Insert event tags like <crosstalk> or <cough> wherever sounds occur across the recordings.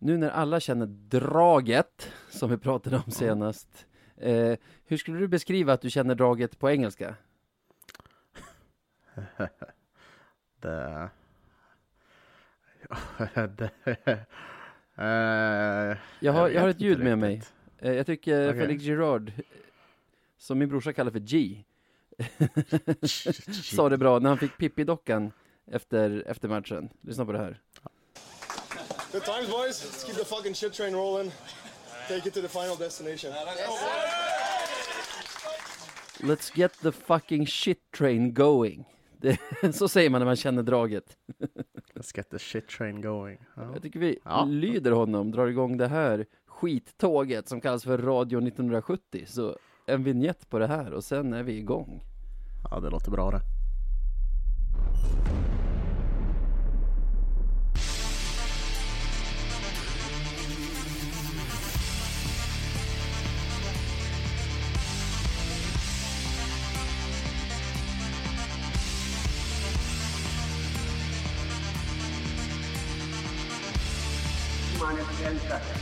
nu när alla känner draget, som vi pratade om senast, eh, hur skulle du beskriva att du känner draget på engelska? <laughs> det... det... <laughs> Uh, jag, har, jag har ett ljud med mig. Uh, jag tycker okay. Felix Gerard, som min brorsa kallar för G, <laughs> sa det bra när han fick Pippi-dockan efter, efter matchen. Lyssna på det här. Good times boys, let's keep the fucking shit train rolling. Take it to the final destination. Let's get the fucking shit train going. Det, <laughs> så säger man när man känner draget. Let's get the shit train going. Ja. Jag tycker vi ja. lyder honom, drar igång det här skittåget som kallas för Radio 1970. Så en vignett på det här och sen är vi igång. Ja, det låter bra det. second.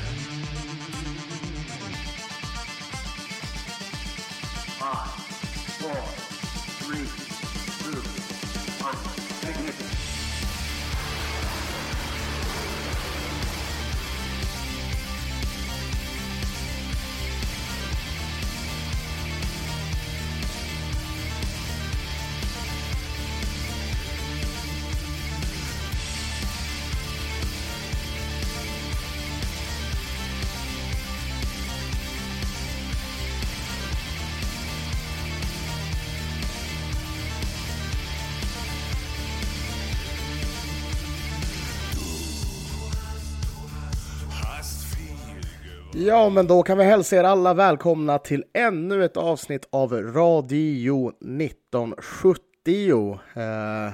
Ja, men då kan vi hälsa er alla välkomna till ännu ett avsnitt av Radio 1970. Uh,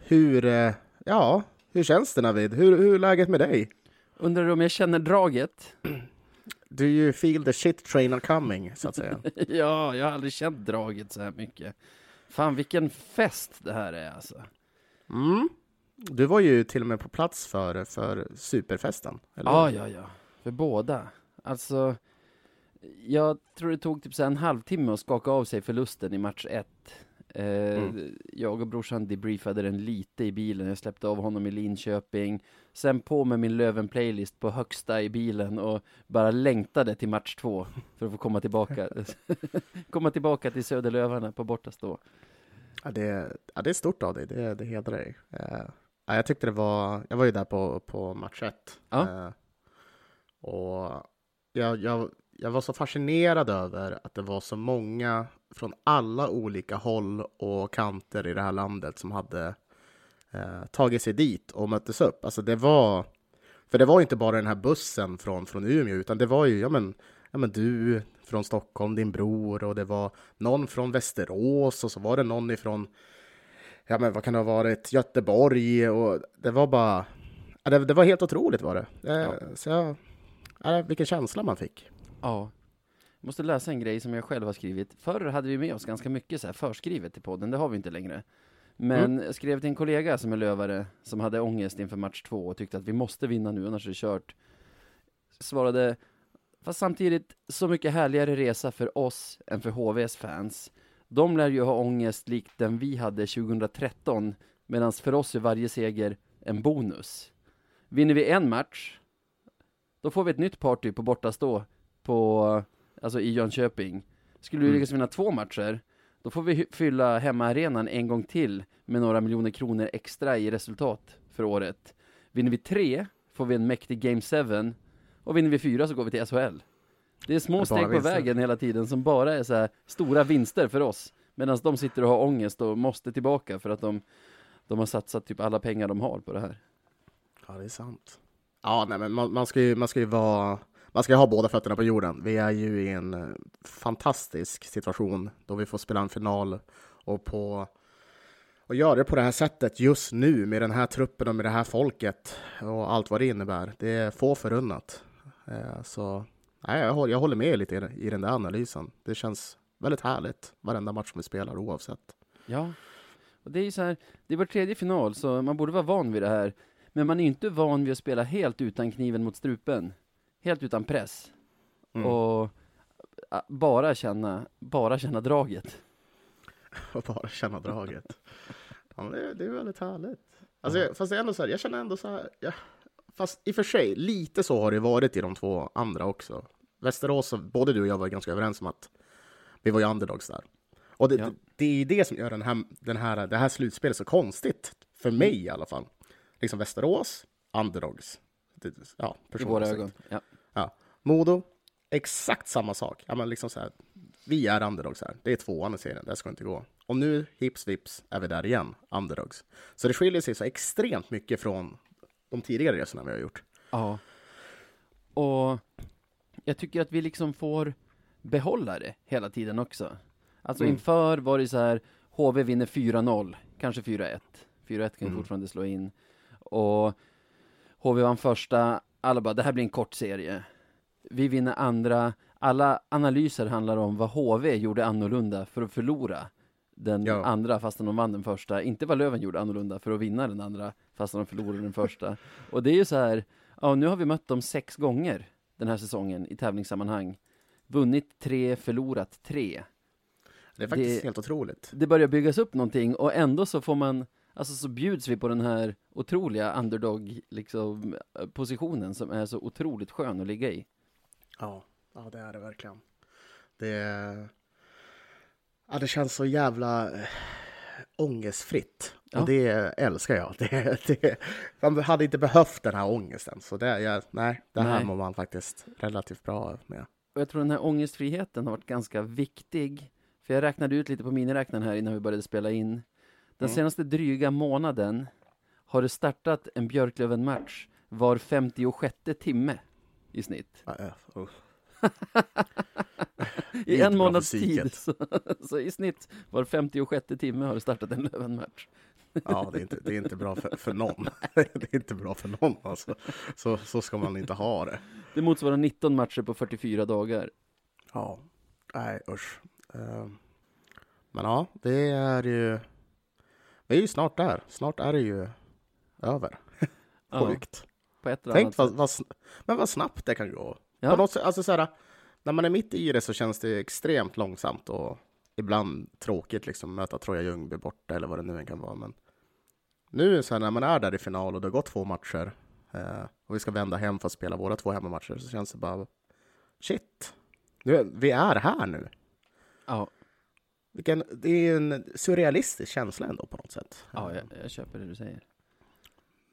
hur, uh, ja, hur känns det Navid? Hur, hur är läget med dig? Undrar du om jag känner draget? Do you feel the shit train coming, så att säga? <laughs> ja, jag har aldrig känt draget så här mycket. Fan, vilken fest det här är alltså. Mm. Du var ju till och med på plats för, för superfesten. Eller? Ja, ja, ja. För båda. Alltså, jag tror det tog typ så en halvtimme att skaka av sig förlusten i match ett. Eh, mm. Jag och brorsan debriefade den lite i bilen, jag släppte av honom i Linköping. Sen på med min Löven-playlist på högsta i bilen och bara längtade till match två för att få komma tillbaka. <laughs> komma tillbaka till Söderlövarna på bortastå. Ja, det, ja, det är stort av dig, det, det hedrar dig. Uh, ja, jag tyckte det var, jag var ju där på, på match ett. Ja. Uh, och jag, jag, jag var så fascinerad över att det var så många från alla olika håll och kanter i det här landet som hade eh, tagit sig dit och möttes upp. Alltså det var, för det var inte bara den här bussen från, från Umeå, utan det var ju, ja men, ja men du från Stockholm, din bror, och det var någon från Västerås, och så var det någon ifrån, ja men vad kan det ha varit, Göteborg, och det var bara, ja, det, det var helt otroligt var det. Eh, ja. Så jag, Ja, vilken känsla man fick. Ja. Jag måste läsa en grej som jag själv har skrivit. Förr hade vi med oss ganska mycket så här förskrivet till podden, det har vi inte längre. Men mm. jag skrev till en kollega som är lövare, som hade ångest inför match två och tyckte att vi måste vinna nu, annars är det kört. Svarade, fast samtidigt så mycket härligare resa för oss än för HVs fans. De lär ju ha ångest likt den vi hade 2013, medan för oss är varje seger en bonus. Vinner vi en match då får vi ett nytt party på bortastå på, alltså i Jönköping. Skulle vi mm. lyckas vinna två matcher, då får vi fylla hemmaarenan en gång till med några miljoner kronor extra i resultat för året. Vinner vi tre får vi en mäktig Game 7 och vinner vi fyra så går vi till SHL. Det är små steg på vägen hela tiden som bara är så stora vinster för oss. Medan de sitter och har ångest och måste tillbaka för att de, de har satsat typ alla pengar de har på det här. Ja, det är sant. Ja, nej, men man, man, ska ju, man ska ju vara man ska ha båda fötterna på jorden. Vi är ju i en eh, fantastisk situation då vi får spela en final och på och göra det på det här sättet just nu med den här truppen och med det här folket och allt vad det innebär. Det är få förunnat. Eh, så nej, jag, håller, jag håller med lite i den där analysen. Det känns väldigt härligt varenda match vi spelar oavsett. Ja, och det är ju så här, det är vår tredje final så man borde vara van vid det här. Men man är ju inte van vid att spela helt utan kniven mot strupen. Helt utan press. Mm. Och bara känna, bara känna draget. <laughs> Och bara känna draget. <laughs> Ja, men det, det är väldigt härligt. Alltså, jag, fast det är ändå så här, jag känner ändå så här, ja, fast i och för sig, lite så har det varit i de två andra också. Västerås, både du och jag var ganska överens om att vi var ju underdogs där. Och det, Ja. det, det är det som gör den här, den här, det här slutspelet så konstigt, för mig i alla fall. Liksom Västerås, underdogs. Det, ja, I våra ögon. Ja. Ja. Modo, exakt samma sak. Ja, men liksom så här, vi är underdogs här. Det är tvåan i serien, det ska inte gå. Och nu, hips vips, är vi där igen, underdogs. Så det skiljer sig så extremt mycket från de tidigare resorna vi har gjort. ja. Och jag tycker att vi liksom får behålla det hela tiden också. Alltså Mm. inför var det så här, HV vinner 4-0, kanske 4-1. 4-1 kan Mm. fortfarande slå in. Och HV vann första, alla bara, det här blir en kort serie. Vi vinner andra, alla analyser handlar om vad HV gjorde annorlunda för att förlora den Ja. andra fastän de vann den första. Inte vad Löven gjorde annorlunda för att vinna den andra fastän de förlorade den första. Och det är ju så här, ja nu har vi mött dem sex gånger den här säsongen i tävlingssammanhang. Vunnit tre, förlorat tre. Det är faktiskt Det- helt otroligt. Det börjar byggas upp någonting och ändå så får man, alltså så bjuds vi på den här otroliga underdog liksom positionen som är så otroligt skön att ligga i. Ja, ja det är det verkligen. Det, ja, det känns så jävla eh, ångestfritt. Ja. Och det älskar jag. Det, det, man hade inte behövt den här ångesten. Så det, jag, nej, det här Nej. mår man faktiskt relativt bra med. Och jag tror den här ångestfriheten har varit ganska viktig. För jag räknade ut lite på miniräknaren här innan vi började spela in. Den Mm. senaste dryga månaden har det startat en Björklöven-match var 56 timme i snitt. Ja, ja. <laughs> I en månads tid. Så, <laughs> så i snitt var 56 timme har det startat en Löven-match. <laughs> Ja, det är inte, det är inte bra för, för någon. Det är inte bra för någon alltså. Så, så ska man inte ha det. Det motsvarar 19 matcher på 44 dagar. Ja, nej usch. Ehm, Men ja, det är ju... Vi är ju snart där. Snart är det ju över. Ja, Sjukt. eller Tänk vad, vad, men vad snabbt det kan gå. Ja. På något sätt, alltså så här, när man är mitt i det så känns det extremt långsamt och ibland tråkigt liksom möta Troja Ljungby borta eller vad det nu än kan vara. Men nu så här, när man är där i final och det har gått två matcher eh, och vi ska vända hem för att spela våra två hemmamatcher så känns det bara shit. Nu, vi är här nu. Ja, Vilken, det är en surrealistisk känsla ändå på något sätt. ja jag, jag köper det du säger.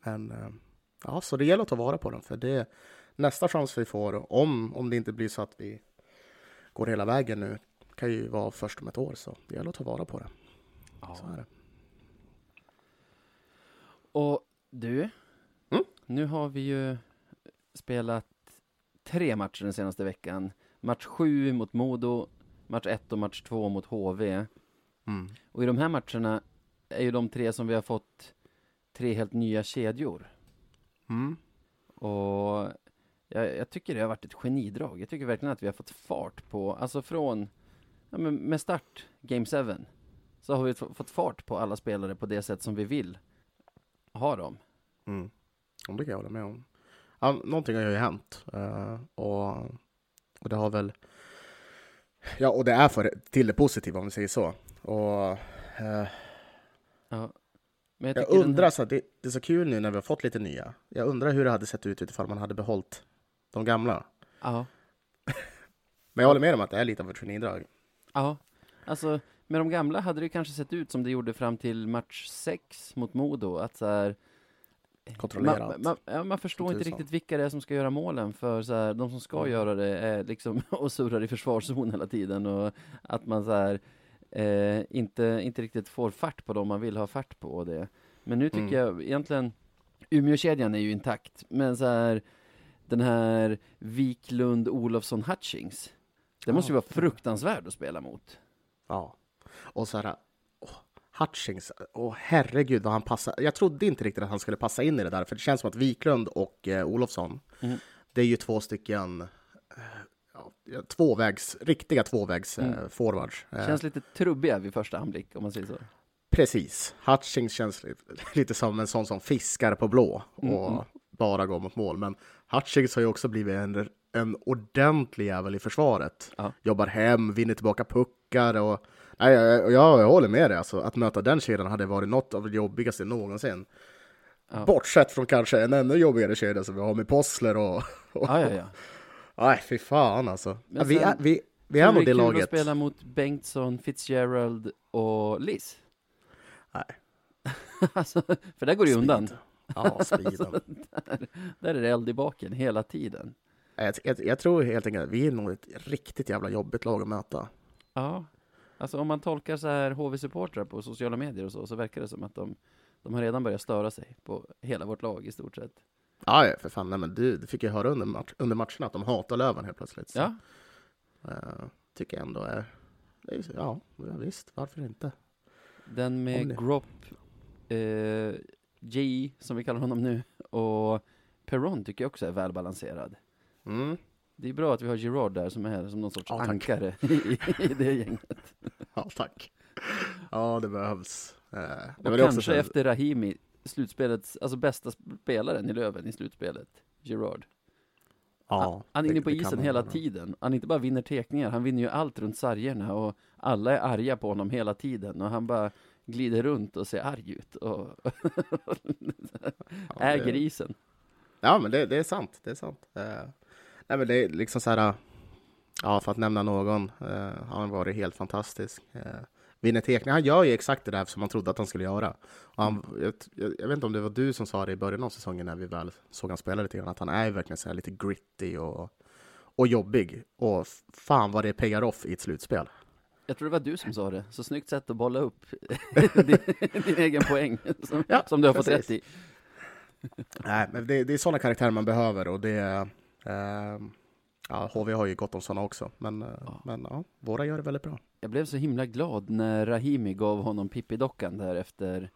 Men eh, ja, så det gäller att ta vara på den. För det är nästa chans vi får, om, om det inte blir så att vi går hela vägen nu, kan ju vara först om ett år. Så det gäller att ta vara på det. Så är det. Och du, Mm? nu har vi ju spelat tre matcher den senaste veckan. Match sju mot Modo, match ett och match två mot HV. Mm. Och i de här matcherna är ju de tre som vi har fått tre helt nya kedjor. Mm. Och jag, jag tycker det har varit ett genidrag. Jag tycker verkligen att vi har fått fart på, alltså från, ja, men med start Game 7, så har vi fått fart på alla spelare på det sätt som vi vill ha dem. Mm. Ja, det kan jag hålla med om. Ja, någonting har ju hänt. eh, och, och det har väl... Ja, och det är för, till det positiva om vi säger så. Och eh, Ja. Men jag, jag undrar, här, så att det, det är så kul nu när vi har fått lite nya. Jag undrar hur det hade sett ut utifall man hade behållit de gamla. ja, <laughs> Men jag håller med om att det är lite av ett genidrag. ja, alltså med de gamla hade det kanske sett ut som det gjorde fram till match 6 mot Modo, att så här, Kontrollerat. Man, man, man förstår inte riktigt vilka det är som ska göra målen, för så här, de som ska Mm. göra det är liksom <laughs> och surrar i försvarszon hela tiden och att man så här, eh, inte, inte riktigt får fart på dem man vill ha fart på det. Men nu tycker Mm. jag egentligen, Umeåkedjan är ju intakt, men så här, den här Wiklund, Olofsson, Hutchings, det måste ju vara fruktansvärd att spela mot. Ja. Och så här, Hutchings, åh herregud vad han passar. Jag trodde inte riktigt att han skulle passa in i det där, för det känns som att Wiklund och eh, Olofsson, Mm. det är ju två stycken eh, ja, tvåvägs, riktiga tvåvägs eh, Mm. forwards. Eh, Känns lite trubbiga vid första anblick, om man säger så. Precis. Hutchings känns lite, lite som en sån som fiskar på blå och Mm, bara går mot mål. Men Hutchings har ju också blivit en, en ordentlig jävel i försvaret. Ja. Jobbar hem, vinner tillbaka puckar och nej, jag, jag, jag håller med dig. Alltså, att möta den kedjan hade varit något av det jobbigaste någonsin. Ja. Bortsett från kanske en ännu jobbigare kedja som vi har med Possler och... <laughs> och Ja, ja, ja. Nej, fy fan alltså. Ja, vi, sen- är, vi, vi är nog det är kul laget. att spela mot Bengtsson, Fitzgerald och Liz? Nej. <laughs> alltså, för där går det ju undan. Ja, speeden. <laughs> Där är det eld i baken hela tiden. jag, jag, jag tror helt enkelt att vi är nog ett riktigt jävla jobbigt lag att möta. Ja, alltså om man tolkar så här HV-supportrar på sociala medier och så, så verkar det som att de, de har redan börjat störa sig på hela vårt lag i stort sett. Ja, ja, för fan. Nej, men du, du fick ju höra under, match, under matcherna att de hatar Löven helt plötsligt. Så, Ja, eh, tycker jag ändå är... Ja, visst. Varför inte? den med det- Grop, eh, G, som vi kallar honom nu, och Perron tycker jag också är välbalanserad. Mm. Det är bra att vi har Girard där som är som någon sorts Ja, ankare <laughs> i, i det gänget. Ja, tack. Ja, det behövs. Eh, det Och kanske här- efter Rahimi, slutspelets, alltså bästa spelaren i Löven i slutspelet, Girard. Ja, Han är inne på isen hela vara. tiden. Han inte bara vinner tekningar, han vinner ju allt runt sargerna och alla är arga på honom hela tiden och han bara glider runt och ser arg ut och <laughs> Ja, äger det- isen. Ja, men det, det är sant. Det är sant. Eh, nej, men det är liksom så här. Ja, för att nämna någon. Eh, han varit helt fantastisk. Eh, vinner tekning. Han gör ju exakt det där som man trodde att han skulle göra. Och han, jag, jag, vet inte om det var du som sa det i början av säsongen när vi väl såg han spela lite grann. Att han är verkligen så här lite gritty och, och jobbig. Och fan vad det pagar off i ett slutspel. Jag tror det var du som sa det, så snyggt sätt att bolla upp <laughs> din, din egen poäng <laughs> som, Ja, som du har fått precis. rätt i. Nej, men det, det är sådana karaktärer man behöver och det... Eh, ja, HV har ju gott om sådana också. Men, eh, Ja. men ja, våra gör det väldigt bra. Jag blev så himla glad när Rahimi gav honom Pippi-dockan där efter,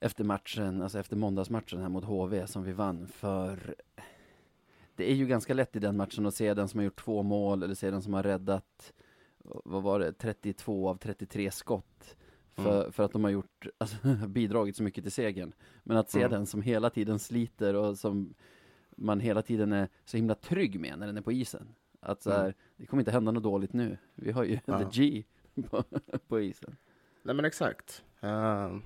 efter matchen, alltså efter måndagsmatchen här mot HV som vi vann, för det är ju ganska lätt i den matchen att se den som har gjort två mål eller se den som har räddat, vad var det, 32 av 33 skott. För, Mm. för att de har gjort, alltså, <laughs> bidragit så mycket till segern. Men att se Mm. den som hela tiden sliter och som man hela tiden är så himla trygg med när den är på isen. Att så här, Mm. det kommer inte hända något dåligt nu. Vi har ju Ja. the G <laughs> på, på isen. Nej men exakt. Uh,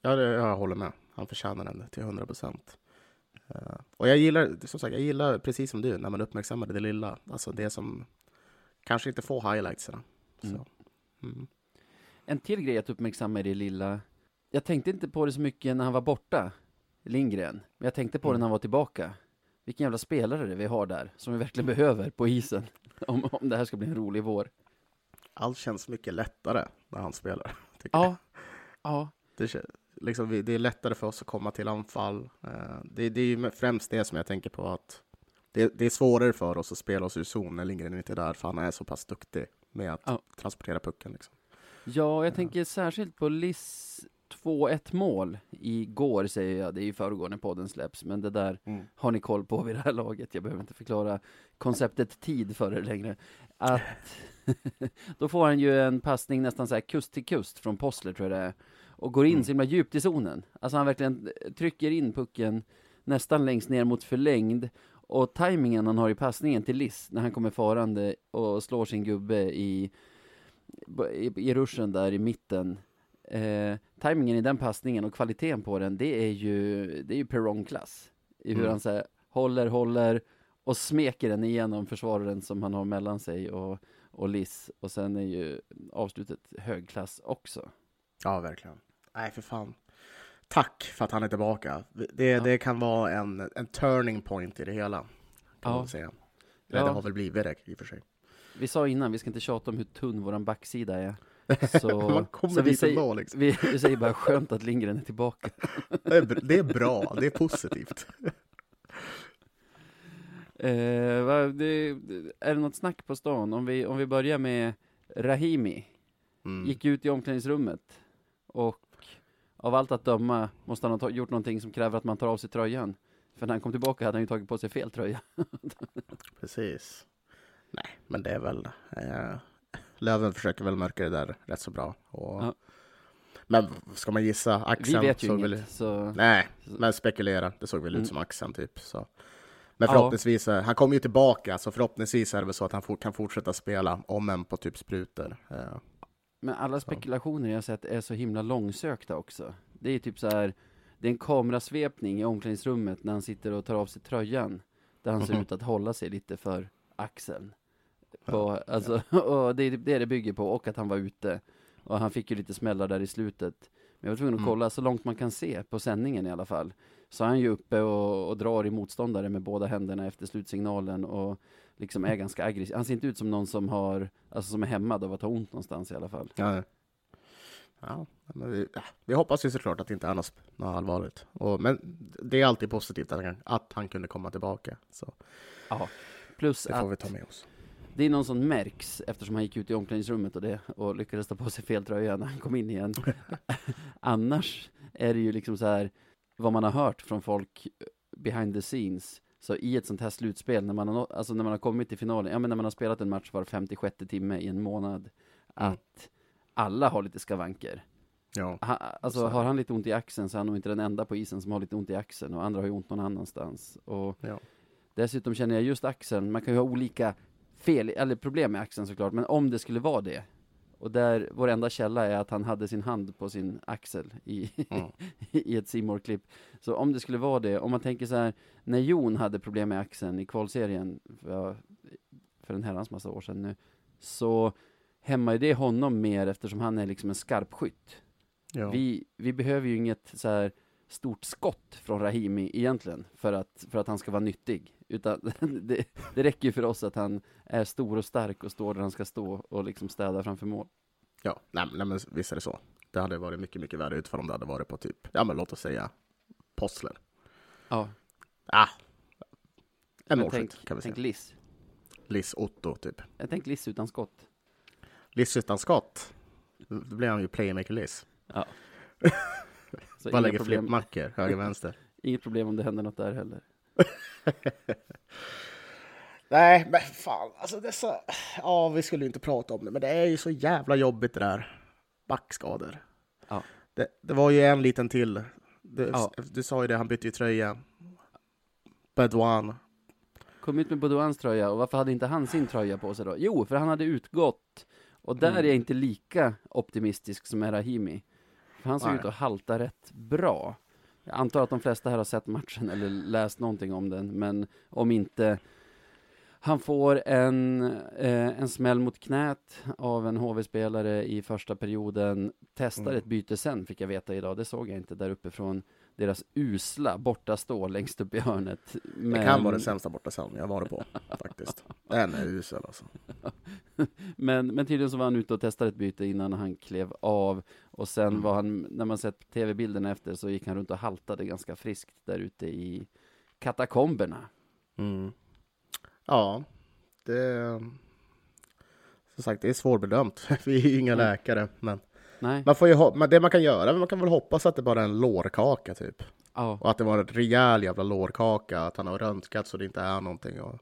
ja, det, jag håller med. Han förtjänar den till 100 procent. Uh, och jag gillar, som sagt, jag gillar precis som du, när man uppmärksammar det lilla. Alltså det som kanske inte får highlightserna. Mm. Så. Mm. En till grej att uppmärksamma i det lilla. Jag tänkte inte på det så mycket när han var borta, Lindgren. Men jag tänkte på det Mm. när han var tillbaka. Vilken jävla spelare det vi har där, som vi verkligen behöver på isen. <laughs> Om, om det här ska bli en rolig vår. Allt känns mycket lättare när han spelar. <laughs> tycker jag. Ja, ja, Det, liksom, det är lättare för oss att komma till anfall. Eh, det, det är ju främst det som jag tänker på. att det, det är svårare för oss att spela oss ur zon när Lindgren inte är där, för han är så pass duktig med att Ja. transportera pucken. Liksom. Ja, jag tänker särskilt på Liss 2-1 mål igår säger jag, det är ju förrgår när podden släpps, men det där Mm. har ni koll på vid det här laget. Jag behöver inte förklara konceptet tid för er längre. Att <laughs> då får han ju en passning nästan så här kust till kust från Possler tror jag det är, och går in Mm. så himla djupt i zonen. Alltså han verkligen trycker in pucken nästan längst ner mot förlängd och tajmingen han har i passningen till Liss när han kommer farande och slår sin gubbe i, i, i ruschen där i mitten. Eh, tajmingen i den passningen och kvaliteten på den, det är ju, det är ju Perron-klass. I hur Mm. han så här, håller, håller och smeker den igenom försvararen som han har mellan sig och, och Liss. Och sen är ju avslutet högklass också. Ja, verkligen. Nej, för fan. Tack för att han är tillbaka. Det, Ja. det kan vara en, en turning point i det hela. Kan Ja. man säga. Eller Ja. det har väl blivit det i och för sig. Vi sa innan, vi ska inte tjata om hur tunn våran backsida är. <laughs> Så, Man kommer så vi, säger, ändå liksom. vi, vi säger bara skönt att Lindgren är tillbaka. <laughs> Det är, det är bra, det är positivt. <laughs> Eh, va, det, är det något snack på stan? Om vi, om vi börjar med Rahimi. Mm. Gick ut i omklädningsrummet och av allt att döma måste han ha gjort någonting som kräver att man tar av sig tröjan. För när han kom tillbaka hade han ju tagit på sig fel tröja. Precis. Nej, men det är väl... Eh, Löven försöker väl mörka det där rätt så bra. Och, Ja. Men ska man gissa? Axeln Vi vet ju såg inget, väl... så... Nej, men spekulera. Det såg väl Mm. ut som axeln typ. Så. Men Ja. förhoppningsvis, eh, han kommer ju tillbaka, så förhoppningsvis är det väl så att han for, kan fortsätta spela, om än på typ sprutor. Eh, Men alla spekulationer jag sett är så himla långsökta också. Det är typ så här, det är en kamerasvepning i omklädningsrummet när han sitter och tar av sig tröjan. Där han ser Mhm. ut att hålla sig lite för axeln. På, alltså, <laughs> och det är det det bygger på, och att han var ute. Och han fick ju lite smällar där i slutet. Men jag var tvungen att Mm. kolla så långt man kan se på sändningen i alla fall. Så är han ju uppe och, och drar i motståndare med båda händerna efter slutsignalen och liksom är <laughs> ganska aggressiv. Han ser inte ut som någon som har, alltså som är hämmad av att ha ont någonstans i alla fall. ja. Ja, vi, ja, vi hoppas ju såklart att det inte är något, något allvarligt. Och, men det är alltid positivt att han, att han kunde komma tillbaka. Så Ja. Plus det får att vi ta med oss. Det är någon som märks eftersom han gick ut i omklädningsrummet och det och lyckades ta på sig fel tröja när han kom in igen. <laughs> Annars är det ju liksom så här vad man har hört från folk behind the scenes. Så i ett sånt här slutspel, när man har, alltså när man har kommit till finalen, ja men när man har spelat en match var 56 timme i en månad, Mm. att alla har lite skavanker. Ja, Ha, alltså Så har han lite ont i axeln så är han nog inte den enda på isen som har lite ont i axeln och andra har ju ont någon annanstans. Och ja. Dessutom känner jag just axeln, man kan ju ha olika fel, eller problem med axeln såklart, men om det skulle vara det, och där vår enda källa är att han hade sin hand på sin axel i, Mm. <laughs> i ett simor klipp Så om det skulle vara det, om man tänker så här, när Jon hade problem med axeln i kvalserien för, för en herrans massa år sedan nu, så hämmar det honom mer eftersom han är liksom en skarpskytt. ja. Vi, vi behöver ju inget så här stort skott från Rahimi egentligen för att, för att han ska vara nyttig. Utan <laughs> det, det räcker ju för oss att han är stor och stark och står där han ska stå och liksom städa framför mål. Ja, nej, nej, men visst är det så. Det hade varit mycket, mycket värre utfall om det hade varit på typ, ja men låt oss säga Possler. Ja, Ah, en målskytt kan vi tänk säga. Liss. Liss Otto typ. Jag tänk Liss utan skott. Liss utan skott. Då blir han ju playmaker Liss. Ja. <laughs> Så Bara inga lägger flippmackor höger vänster. inget problem om det händer något där heller. <laughs> Nej, men fan, alltså dessa... Ja, vi skulle inte prata om det, men det är ju så jävla jobbigt det där. Backskador. Ja. Det, det var ju en liten till. Du, Ja. du sa ju det, han bytte ju tröja. Bedouin. Kom ut med Baudouins tröja, och varför hade inte han sin tröja på sig då? Jo, för han hade utgått. Och där är jag inte lika optimistisk som Rahimi. För han såg Nej. ut att halta rätt bra. Jag antar att de flesta här har sett matchen eller läst någonting om den, men om inte han får en, eh, en smäll mot knät av en HV-spelare i första perioden. Testar Mm. ett byte sen, fick jag veta idag. Det såg jag inte där uppe från deras usla bortastå längst upp i hörnet. Men... Det kan vara den sämsta bortasalm jag varit på, <laughs> faktiskt. Den är usel alltså. <laughs> Men, men tydligen så var han ute och testade ett byte innan han klev av. Och sen Mm. var han, när man sett tv-bilderna efter, så gick han runt och haltade ganska friskt där ute i katakomberna. Mm. Ja, det... Som sagt, det är svårbedömt. <laughs> Vi är ju inga Mm. läkare, men Nej, man får ju ho- men det man kan göra, man kan väl hoppas att det bara är en lårkaka typ. ja, Och att det var en rejäl jävla lårkaka, att han har röntgat så det inte är någonting och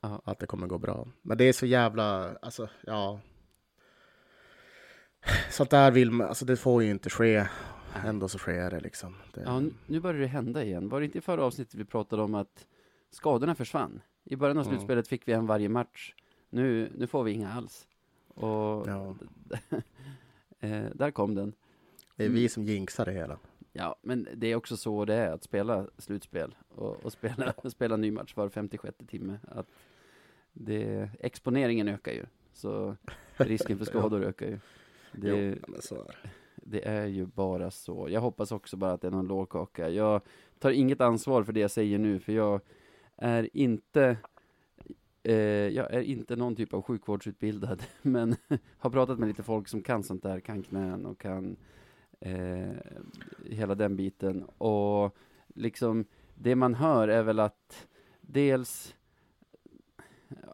ja. att det kommer gå bra. Men det är så jävla, alltså ja. Sånt där vill man, alltså det får ju inte ske. Ändå så sker det liksom. Det, ja, nu börjar det hända igen. Var det inte i förra avsnittet vi pratade om att skadorna försvann? I början av Mm. slutspelet fick vi en varje match. Nu, nu får vi inga alls. Och ja, <laughs> eh, där kom den. det är vi som jinxar det hela. Ja, men det är också så det är att spela slutspel och, och spela, <laughs> spela ny match var 56 timme. Att det, exponeringen ökar ju, så <laughs> risken för skador ökar ju. Jo, Det, ja, men så är det. är ju bara så. Jag hoppas också bara att det är någon lårkaka. Jag tar inget ansvar för det jag säger nu, för jag är inte eh, jag är inte någon typ av sjukvårdsutbildad, <laughs> men <laughs> har pratat med lite folk som kan sånt där, kan knän och kan eh, hela den biten. Och liksom, det man hör är väl att dels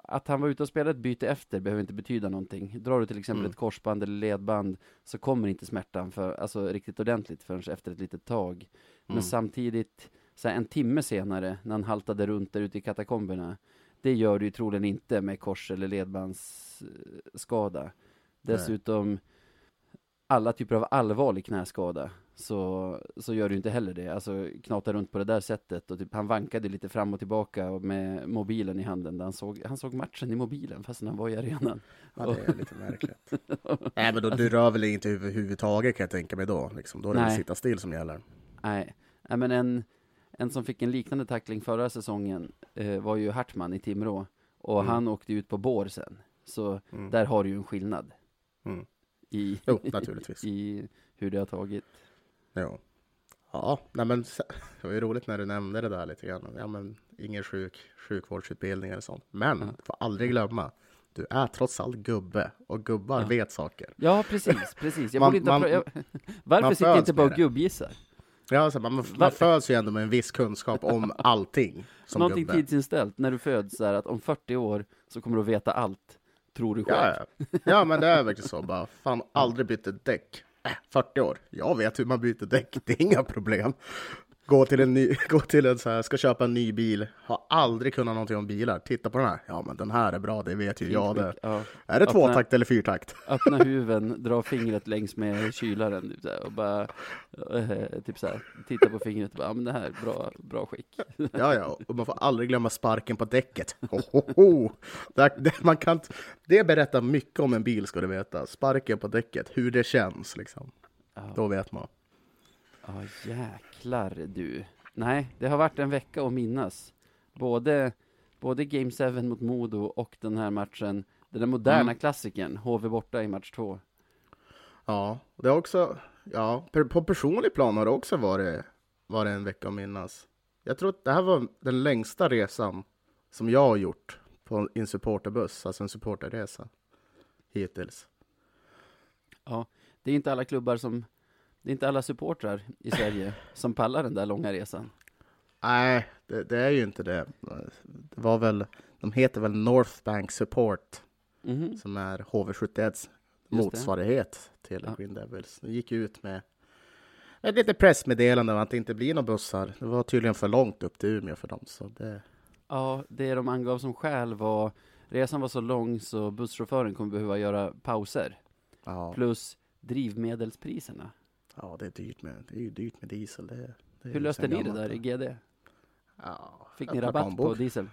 att han var ute och spelade ett byte efter behöver inte betyda någonting. Drar du till exempel Mm. ett korsband eller ledband så kommer inte smärtan för, alltså riktigt ordentligt förrän efter ett litet tag. Men Mm. samtidigt, så här, en timme senare när han haltade runt där ute i katakomberna, det gör du ju troligen inte med kors eller ledbandsskada. Dessutom, alla typer av allvarlig knäskada så, så gör du inte heller det. Alltså knata runt på det där sättet och typ han vankade lite fram och tillbaka med mobilen i handen. Han såg, han såg matchen i mobilen fastän han var i arenan. Ja, det är lite märkligt. <laughs> Nej, men då, du rör väl inte överhuvudtaget kan jag tänka mig då. Liksom. Då är det väl sitta still som gäller. Nej, Nej men en, en som fick en liknande tackling förra säsongen eh, var ju Hartman i Timrå. Och mm. han åkte ut på bår sen. Så mm. där har du ju en skillnad. Mm. I, jo, naturligtvis. <laughs> I hur det har tagit. Jo. Ja, nej men <laughs> det var ju roligt när du nämnde det där lite grann. Ja, men ingen sjuk, sjukvårdsutbildning eller sånt. Men du får aldrig glömma, du är trots allt gubbe och gubbar ja. vet saker. Ja, precis, precis. Jag man, inte man, jag, <laughs> varför sitter jag inte bara och gubbgissar? Ja, alltså, man, man föds ju ändå med en viss kunskap om <laughs> allting. Som Någonting gubbe. tidsinställt när du föds, här, att om 40 år så kommer du att veta allt. Tror du själv. Ja, ja. ja men det är verkligen så. Bara, fan, aldrig bytt ett däck. Äh, <laughs> 40 år. Jag vet hur man byter däck. Det är inga problem. Gå till en ny, <laughs> gå till en så här, ska köpa en ny bil, har aldrig kunnat någonting om bilar. Titta på den här. Ja, men den här är bra, det vet ju jag det. Ja. Är det tvåtakt eller fyrtakt? Öppna <laughs> huven, dra fingret längs med kylaren typ så här, och bara äh, typ så här, titta på fingret och bara, ja men det här är bra, bra skick. <laughs> Ja, ja, och man får aldrig glömma sparken på däcket. Ho, ho, ho. Det, det, man kan, det berättar mycket om en bil ska du veta. Sparken på däcket, hur det känns liksom. Ja. Då vet man. Ja, jäklar du. Nej, det har varit en vecka att minnas. Både, både Game 7 mot Modo och den här matchen, den moderna mm. klassikern, HV borta i match 2. Ja, det har också, ja, på personlig plan har det också varit, varit en vecka att minnas. Jag tror att det här var den längsta resan som jag har gjort på en supporterbuss, alltså en supporterresa hittills. Ja, det är inte alla klubbar som det är inte alla supportrar i Sverige som pallar den där långa resan. Nej, det, det, är ju inte det. Det var väl, de heter väl Northbank Support, mm som är HV71s motsvarighet till ja. Green Devils. De gick ut med ett litet pressmeddelande om att det inte blir några bussar. Det var tydligen för långt upp till Umeå för dem. Så det... Ja, det de angav som skäl var resan var så lång så busschauffören kommer behöva göra pauser. Ja. Plus drivmedelspriserna. Ja, det är dyrt med, det är ju dyrt med diesel. Det, det Hur löste ni det där i GD? Ja, Fick ni rabatt planbok. på diesel?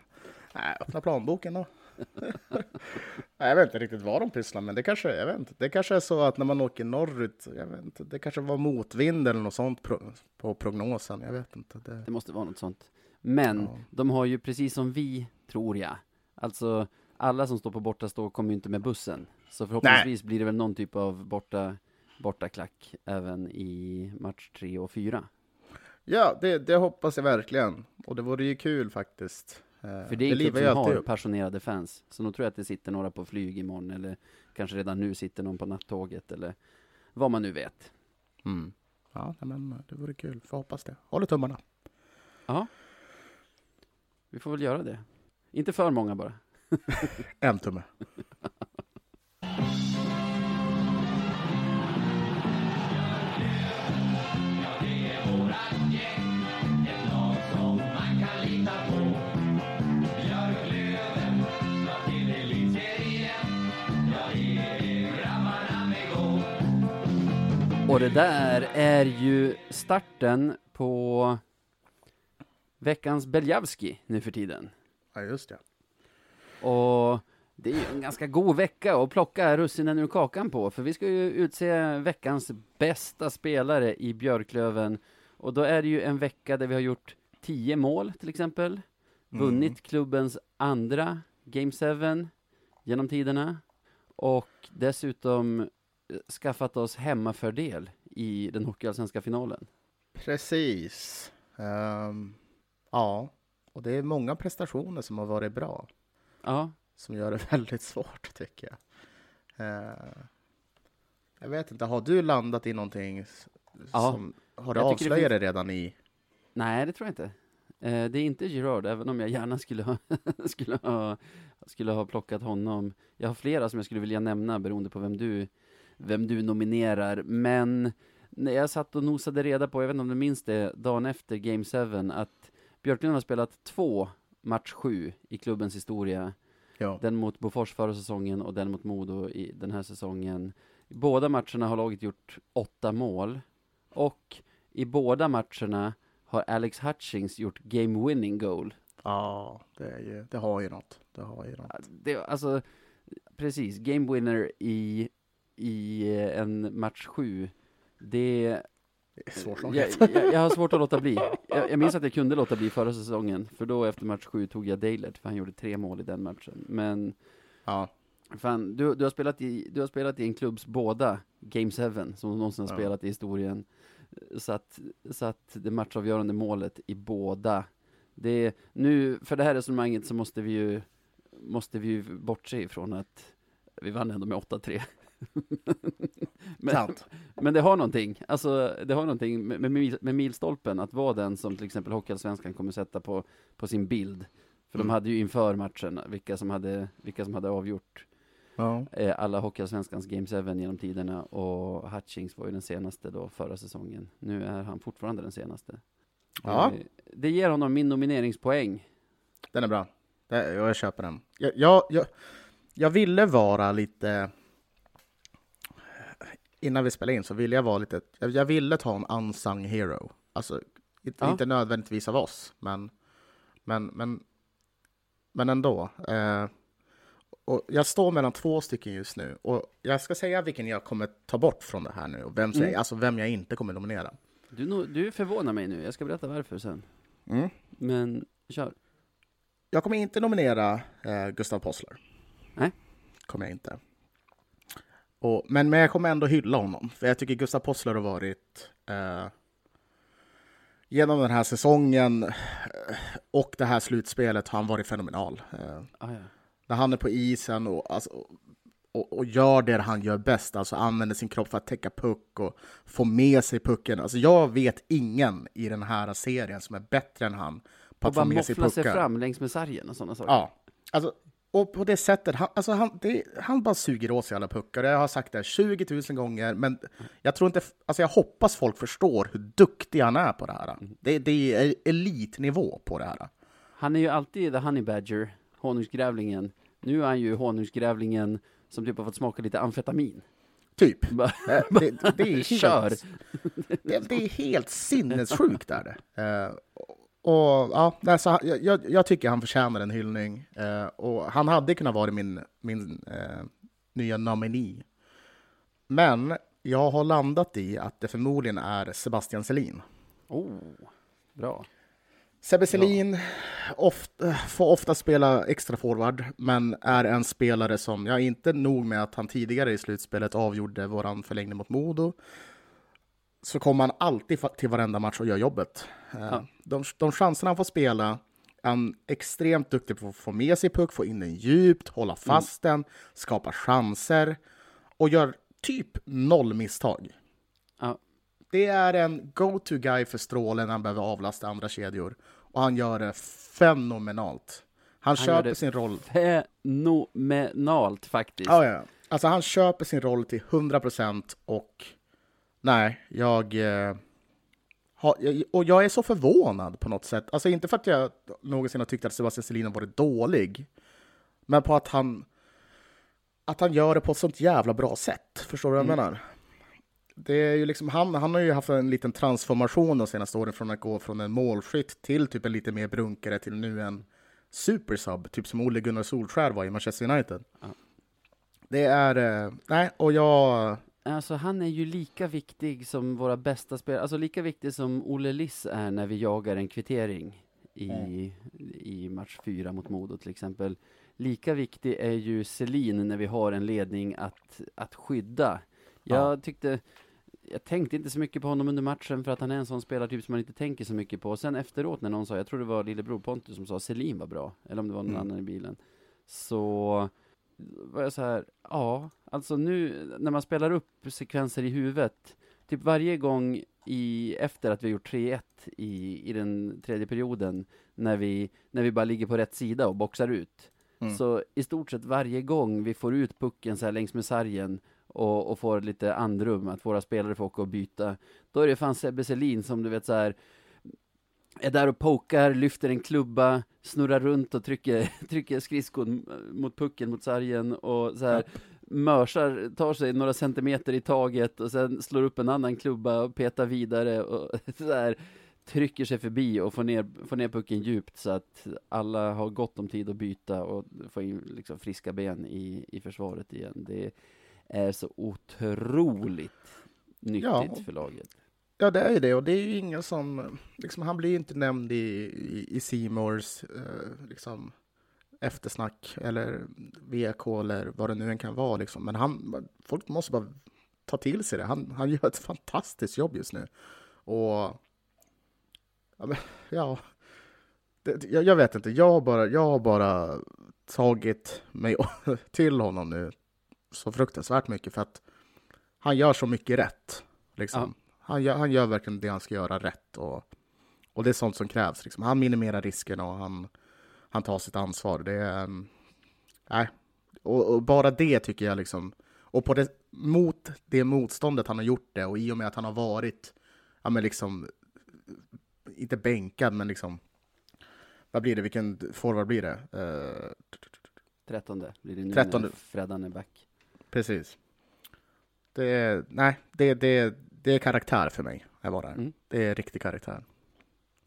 Nej, öppna planboken då. <laughs> Nej, jag vet inte riktigt vad de pysslar med. Det kanske, jag vet inte. det kanske är så att när man åker norrut, jag vet inte, det kanske var motvind eller något sånt på prognosen. Jag vet inte. Det, det måste vara något sånt. Men ja. de har ju precis som vi, tror jag, alltså alla som står på borta stå kommer ju inte med bussen. Så förhoppningsvis Nej. blir det väl någon typ av borta bortaklack även i match tre och fyra. Ja, det, det, hoppas jag verkligen. Och det vore ju kul faktiskt. Eh, För det är en klubb som har upp. passionerade fans. Så nog tror jag att det sitter några på flyg imorgon, eller kanske redan nu sitter någon på nattåget, eller vad man nu vet. Mm. Ja, men det vore kul. Får hoppas det. Håller tummarna. Ja. Vi får väl göra det. Inte för många bara. <laughs> en tumme. <laughs> Och det där är ju starten på veckans Beljavski nu för tiden. Ja, just det. Och det är ju en ganska god vecka att plocka russinen ur kakan på, för vi ska ju utse veckans bästa spelare i Björklöven. Och då är det ju en vecka där vi har gjort tio mål, till exempel. Mm. Vunnit klubbens andra Game 7 genom tiderna. Och dessutom skaffat oss hemmafördel i den hockeyallsvenska finalen. Precis. Um, ja, och det är många prestationer som har varit bra. Ja. Som gör det <laughs> väldigt svårt, tycker jag. Uh, jag vet inte, har du landat i någonting ja. som... Har du avslöjat det, finns... redan i... Nej, det tror jag inte. Uh, det är inte Gerard, även om jag gärna skulle ha, <laughs> skulle, ha, skulle ha plockat honom. Jag har flera som jag skulle vilja nämna beroende på vem du vem du nominerar, men när jag satt och nosade reda på, jag vet inte om du minns det, dagen efter Game 7, att Björklund har spelat två match 7 i klubbens historia. Ja. Den mot Bofors förra säsongen och den mot Modo i den här säsongen. I båda matcherna har laget gjort åtta mål. Och i båda matcherna har Alex Hutchings gjort game winning goal. Ja, det, är ju, det har ju något. Det har ju något. Det, alltså, precis, game winner i, i eh, en match sju. Det det är svårslaget. Jag, jag, jag, har svårt att låta bli. <laughs> Jag, jag minns att jag kunde låta bli förra säsongen, för då efter match sju tog jag Dalert, för han gjorde tre mål i den matchen. Men, ja. fan, du, du, har spelat i, du har spelat i en klubbs båda Game 7, som någonsin har ja. spelat i historien. Satt, satt det matchavgörande målet i båda. Det, nu, för det här resonemanget så måste vi ju, måste vi ju bortse ifrån att vi vann ändå med 8-3. <laughs> men, men, det har någonting, alltså det har någonting med, med, med milstolpen, att vara den som till exempel Hockeyallsvenskan kommer sätta på, på sin bild. För mm. de hade ju inför matchen vilka som hade, vilka som hade avgjort ja. eh, alla Hockeyallsvenskans Game 7 genom tiderna och Hutchings var ju den senaste då förra säsongen. Nu är han fortfarande den senaste. Ja. Eh, det ger honom min nomineringspoäng. Den är bra. Jag köper den. Jag, jag, jag, jag ville vara lite innan vi spelade in så ville jag vara lite, jag ville ta en unsung hero. Alltså, inte, ja. inte nödvändigtvis av oss, men, men, men, men ändå. Eh, och jag står mellan två stycken just nu och jag ska säga vilken jag kommer ta bort från det här nu och vem, mm. alltså vem jag inte kommer nominera. Du, du förvånar mig nu, jag ska berätta varför sen. Mm. Men, kör. Jag kommer inte nominera eh, Gustav Possler. Nej. Kommer jag inte. Och, men, men jag kommer ändå hylla honom, för jag tycker Gustav Possler har varit eh, genom den här säsongen eh, och det här slutspelet har han varit fenomenal. Eh, ah, ja. När han är på isen och, alltså, och, och, gör det han gör bäst, alltså använder sin kropp för att täcka puck och få med sig pucken. Alltså jag vet ingen i den här serien som är bättre än han på att få med sig pucken. Och bara sig fram längs med sargen och sådana saker. Ja, alltså och på det sättet, han, alltså han, det, han bara suger åt sig alla puckar. Jag har sagt det 20 000 gånger, men jag tror inte, alltså jag hoppas folk förstår hur duktig han är på det här. Det, det är elitnivå på det här. Han är ju alltid the honey badger, honungsgrävlingen. Nu är han ju honungsgrävlingen som typ har fått smaka lite amfetamin. Typ. Eh, det, det, är <laughs> helt, Kör! Det, det, är helt sinnessjukt. Där. Uh, och ja, alltså, jag, jag, tycker han förtjänar en hyllning. Eh, och han hade kunnat vara min, min eh, nya nomini. Men jag har landat i att det förmodligen är Sebastian Selin. Oh, bra. Sebbe Selin ofta, får ofta spela extra forward, men är en spelare som, ja, inte nog med att han tidigare i slutspelet avgjorde våran förlängning mot Modo, så kommer han alltid till varenda match och gör jobbet. Eh, ja. De, de chanserna han får spela, han är extremt duktig på att få med sig puck, få in den djupt, hålla fast mm. den, skapa chanser och gör typ noll misstag. Ja. Det är en go-to-guy för strålen när han behöver avlasta andra kedjor. Och han gör det fenomenalt. Han, han köper sin roll. Fenomenalt faktiskt. Ja, ja. Alltså han köper sin roll till 100 procent och Nej, jag, eh, ha, och jag är så förvånad på något sätt. Alltså inte för att jag någonsin har tyckt att Sebastian Selin har varit dålig, men på att han, att han gör det på ett sånt jävla bra sätt. Förstår du vad jag mm. menar? Det är ju liksom, han, han har ju haft en liten transformation de senaste åren från att gå från en målskytt till typ en lite mer brunkare till nu en supersub, typ som Olle Gunnar Solskär var i Manchester United. Ja. Det är, eh, nej, och jag, Alltså han är ju lika viktig som våra bästa spelare, alltså lika viktig som Olle Liss är när vi jagar en kvittering i, mm. i match fyra mot Modo till exempel. Lika viktig är ju Selin när vi har en ledning att, att skydda. Jag ja. tyckte, jag tänkte inte så mycket på honom under matchen för att han är en sån spelartyp som man inte tänker så mycket på. Sen efteråt när någon sa, jag tror det var lillebror Pontus som sa Selin var bra, eller om det var någon mm. annan i bilen. Så var jag så här, ja, alltså nu när man spelar upp sekvenser i huvudet, typ varje gång i, efter att vi gjort 3-1 i, i den tredje perioden, när vi, när vi bara ligger på rätt sida och boxar ut, mm. så i stort sett varje gång vi får ut pucken så här längs med sargen och, och får lite andrum, att våra spelare får åka och byta, då är det fan Sebbe Selin som du vet så här är där och pokar, lyfter en klubba, snurrar runt och trycker, <laughs> trycker skridskon mot pucken, mot sargen och så här, mörsar, tar sig några centimeter i taget och sen slår upp en annan klubba och petar vidare och <laughs> sådär trycker sig förbi och får ner, får ner pucken djupt så att alla har gott om tid att byta och få in liksom friska ben i, i försvaret igen. Det är så otroligt nyttigt ja. för laget. Ja, det är ju det. Och det är ju ingen som... Liksom, han blir ju inte nämnd i, i, i Seymours eh, liksom, eftersnack eller VK eller vad det nu än kan vara. Liksom. Men han, folk måste bara ta till sig det. Han, han gör ett fantastiskt jobb just nu. Och... Ja, men, ja det, jag, jag, vet inte. Jag har bara, jag har bara tagit mig <laughs> till honom nu så fruktansvärt mycket för att han gör så mycket rätt. Liksom. Ja han, gör, han gör verkligen det han ska göra rätt. Och, och det är sånt som krävs. Liksom. Han minimerar riskerna och han, han tar sitt ansvar. Det är... Nej. Och, och, bara det tycker jag liksom... Och på det, mot det motståndet han har gjort det och i och med att han har varit, ja men liksom, inte bänkad men liksom, vad blir det, vilken forward blir det? Uh, trettonde blir det nu trettonde. när Freddan är back. Precis. Det, nej, det, det, det är karaktär för mig. Jag var där. Mm. Det är riktig karaktär.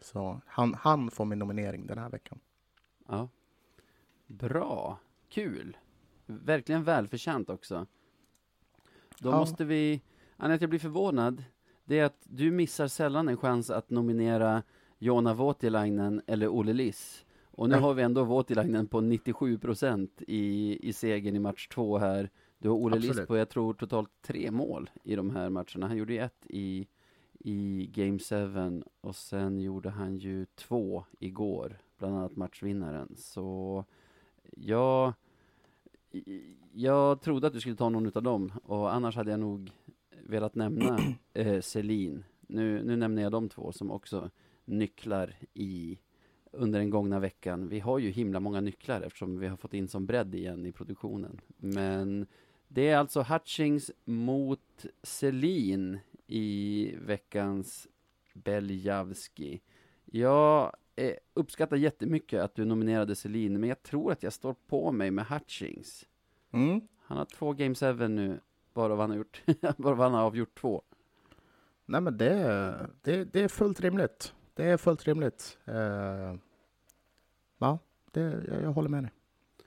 Så han, han får min nominering den här veckan. Ja. Bra. Kul. Verkligen välförtjänt också. Då ja. måste vi... Anette, jag blir förvånad. Det är att du missar sällan en chans att nominera Jona Voutilainen eller Olle Liss. Och nu ja. har vi ändå Voutilainen på 97 procent i, i segern i match två här. Du har Olle Liss på, jag tror, totalt tre mål i de här matcherna. Han gjorde ju ett i, i Game 7 och sen gjorde han ju två igår, bland annat matchvinnaren. Så jag, jag trodde att du skulle ta någon av dem och annars hade jag nog velat nämna <clears throat> eh, Celine. Nu, nu nämner jag de två som också nycklar i under den gångna veckan. Vi har ju himla många nycklar eftersom vi har fått in som bredd igen i produktionen. Men det är alltså Hutchings mot Selin i veckans Beljavski. Jag eh, uppskattar jättemycket att du nominerade Selin, men jag tror att jag står på mig med Hutchings. Mm. Han har två Game 7 nu, varav han har, gjort, <laughs> varav han har avgjort två. Nej, men det, det, det är fullt rimligt. Det är fullt rimligt. Uh, ja, det, jag, jag håller med dig.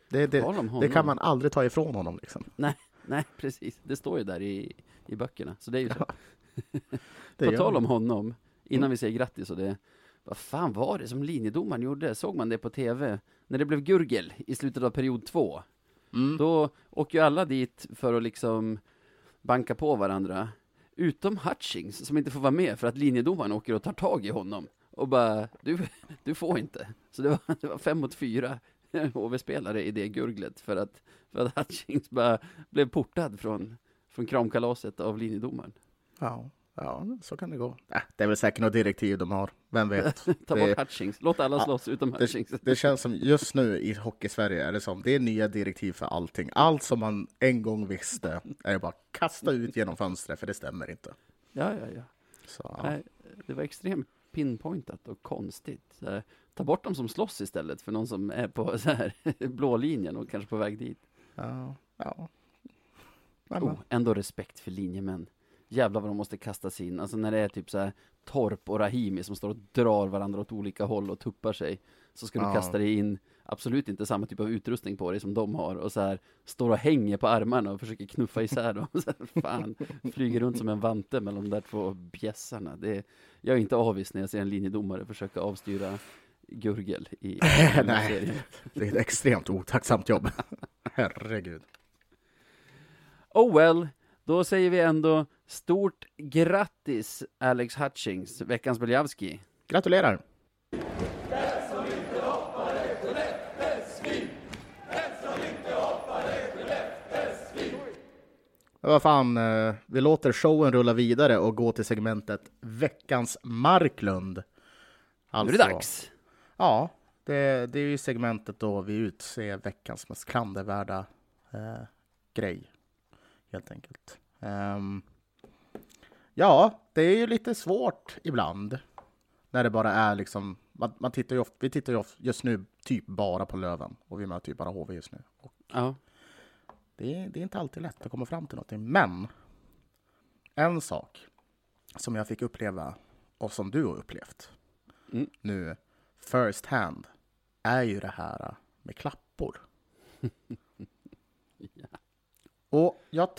Det, det, det, kan man aldrig ta ifrån honom. Liksom. Nej, <laughs> Nej, precis. Det står ju där i, i böckerna, så det är ju så. Ja. <laughs> På tal om honom, innan mm. vi säger grattis och det, vad fan var det som linjedomaren gjorde? Såg man det på TV? När det blev gurgel i slutet av period två, mm. då åker ju alla dit för att liksom banka på varandra, utom Hutchings som inte får vara med för att linjedomaren åker och tar tag i honom och bara, du, du får inte. Så det var, <laughs> det var fem mot fyra <laughs> HV-spelare i det gurglet för att, för att Hutchings bara blev portad från, från kramkalaset av linjedomaren. Ja, ja, så kan det gå. Äh, det är väl säkert något direktiv de har, vem vet? <laughs> Ta det, bort Hutchings, låt alla slåss ja, utom Hutchings. Det, det, känns som just nu i Hockey-Sverige är det som, det är nya direktiv för allting. Allt som man en gång visste är det bara kasta ut genom fönstret, för det stämmer inte. Ja, ja, ja. Så, ja. Nej, det var extremt pinpointat och konstigt. Ta bort dem som slåss istället för någon som är på så här, <laughs> blå linjen och kanske på väg dit. Ja, ja. Oh, ändå respekt för linjemän. Jävlar vad de måste kastas in. Alltså när det är typ så här Torp och Rahimi som står och drar varandra åt olika håll och tuppar sig. Så ska ja. du kasta dig in, absolut inte samma typ av utrustning på dig som de har. Och så här står och hänger på armarna och försöker knuffa isär dem. <laughs> Så här, fan, flyger runt som en vante mellan de där två bjässarna. Det är, jag är inte avis när jag ser en linjedomare försöka avstyra gurgel i <laughs> Nej, det är ett extremt otacksamt jobb. <laughs> Herregud. Oh well, då säger vi ändå stort grattis Alex Hutchings, veckans Beljavski. Gratulerar! Vad fan, eh, vi låter showen rulla vidare och gå till segmentet Veckans Marklund. Alltså, nu är det alltså- dags! Ja, det, det är ju segmentet då vi utser veckans mest klandervärda eh, grej, helt enkelt. Um, ja, det är ju lite svårt ibland när det bara är liksom, man, man tittar ofta, vi tittar ju just nu typ bara på Löven och vi möter ju bara HV just nu. Och ja. Det är, det är inte alltid lätt att komma fram till någonting. Men en sak som jag fick uppleva och som du har upplevt Mm. nu first hand är ju det här med klappor. <laughs> Och jag,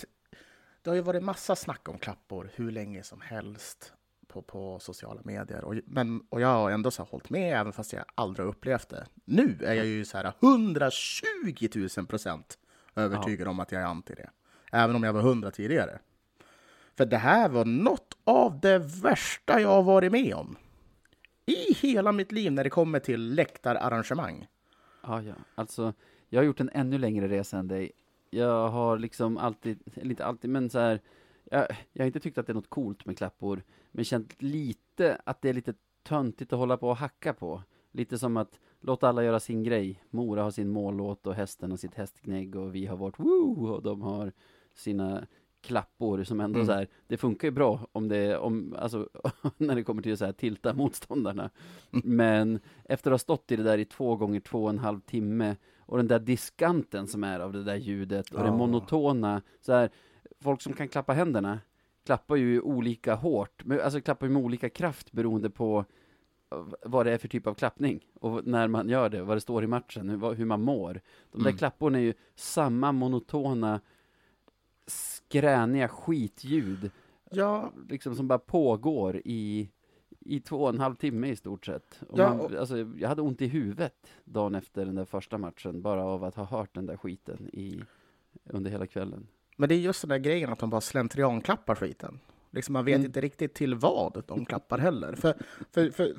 det har ju varit massa snack om klappor hur länge som helst på, på sociala medier. Och, men, och jag har ändå så här hållit med även fast jag aldrig har upplevt det. Nu är jag ju så här 120 000 procent övertygad om att jag är anti det. Även om jag var 100 tidigare. För det här var något av det värsta jag har varit med om. I hela mitt liv när det kommer till läktararrangemang. Ja, ja. Alltså, jag har gjort en ännu längre resa än dig. Jag har liksom alltid, eller inte alltid, men så här, jag, jag har inte tyckt att det är något coolt med klappor, men känt lite att det är lite töntigt att hålla på och hacka på. Lite som att låta alla göra sin grej. Mora har sin mållåt och hästen har sitt hästgnägg och vi har vårt woo och de har sina klappor som ändå Mm. så här, det funkar ju bra om det, om, alltså, <laughs> när det kommer till att så här, tilta motståndarna. Men efter att ha stått i det där i två gånger två och en halv timme och den där diskanten som är av det där ljudet och det Ja. monotona, så här, folk som kan klappa händerna klappar ju olika hårt, alltså klappar ju med olika kraft beroende på vad det är för typ av klappning och när man gör det, vad det står i matchen, hur, hur man mår. De där Mm. klapporna är ju samma monotona, skräniga skitljud, Ja, liksom som bara pågår i, i två och en halv timme i stort sett. Och Ja, man, och- alltså, jag hade ont i huvudet dagen efter den där första matchen, bara av att ha hört den där skiten i, under hela kvällen. men det är just den där grejen att de bara slentrianklappar skiten. Liksom man vet Mm. inte riktigt till vad de klappar heller. För, för, för,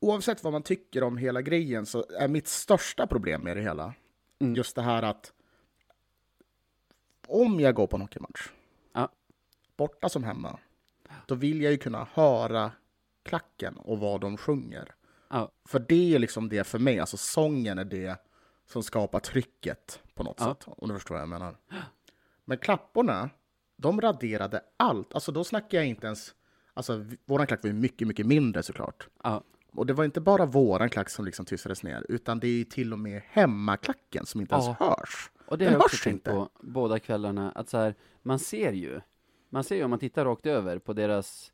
oavsett vad man tycker om hela grejen så är mitt största problem med det hela Mm. just det här att om jag går på en hockeymatch, Ja. borta som hemma, då vill jag ju kunna höra klacken och vad de sjunger. Ja. För det är liksom det för mig, alltså sången är det som skapar trycket på något Ja. sätt. Om du förstår vad jag menar. Men klapporna, de raderade allt. Alltså då snackar jag inte ens... Alltså våran klack var ju mycket, mycket mindre såklart. Ja, Och det var inte bara våran klack som liksom tystades ner, utan det är till och med hemmaklacken som inte ens Ja. hörs. och det Den har jag också tänkt inte. på båda kvällarna, att så här, man ser ju, man ser ju om man tittar rakt över på deras,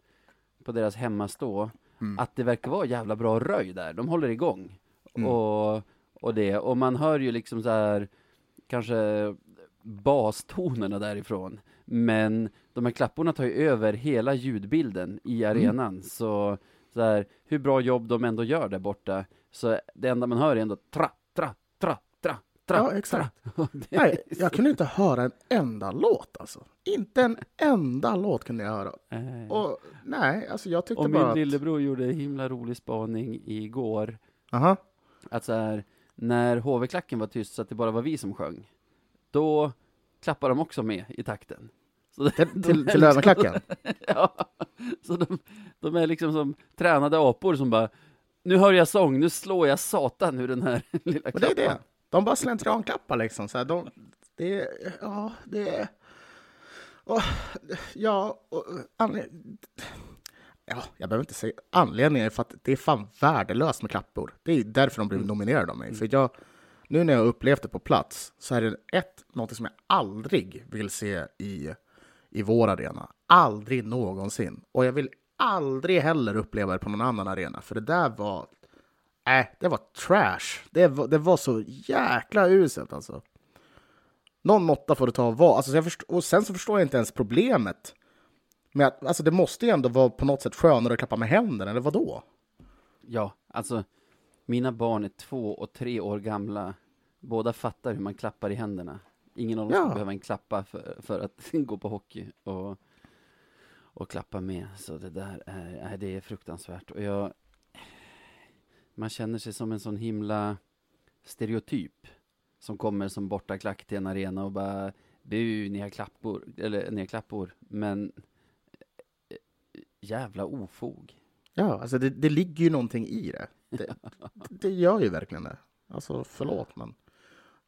på deras hemmastå, Mm. att det verkar vara jävla bra röj där, de håller igång. Mm. Och, och det, och man hör ju liksom så här, kanske bastonerna därifrån, men de här klapporna tar ju över hela ljudbilden i Mm. arenan, så, så här, hur bra jobb de ändå gör där borta, så det enda man hör är ändå tra, tra, tra, tra, tra, Ja, exakt. tra. <laughs> Och Nej, jag kunde inte höra en enda låt alltså. Inte en enda låt kunde jag höra. Eh, Och nej, alltså jag tyckte Och bara min att... lillebror gjorde en himla rolig spaning igår, Aha. att så här, när HV-klacken var tyst så att det bara var vi som sjöng, då klappar de också med i takten. Så Till, de till, till liksom- Lövenklacken? <laughs> Ja, så de, de är liksom som tränade apor som bara, nu hör jag sång, nu slår jag satan ur den här <laughs> lilla Och det är klappan. det. De bara slentrianklappar liksom. Så här, de, det är... Ja, det är... Och, ja, och, anled... ja, jag behöver inte säga anledningen är för att det är fan värdelöst med klappor. Det är därför de blev nominerade av mig. För jag, nu när jag upplevt det på plats så är det ett, något som jag aldrig vill se i, i vår arena. Aldrig någonsin. Och jag vill aldrig heller uppleva det på någon annan arena. För det där var Äh, det var trash. Det var, det var så jäkla uselt alltså. Någon måtta får det ta och vara. Alltså, jag och sen så förstår jag inte ens problemet. Men att, alltså, det måste ju ändå vara på något sätt skönare att klappa med händerna, eller vad då? Ja, alltså, mina barn är två och tre år gamla. Båda fattar hur man klappar i händerna. Ingen av dem Ja. ska behöva en klappa för, för att <laughs> gå på hockey och, och klappa med. Så det där är, det är fruktansvärt. Och jag, man känner sig som en sån himla stereotyp som kommer som bortaklack till en arena och bara bu, ni har klappor, eller ni har klappor. Men eh, jävla ofog. Ja, alltså det, det ligger ju någonting i det. Det, det gör ju verkligen det. Alltså förlåt, men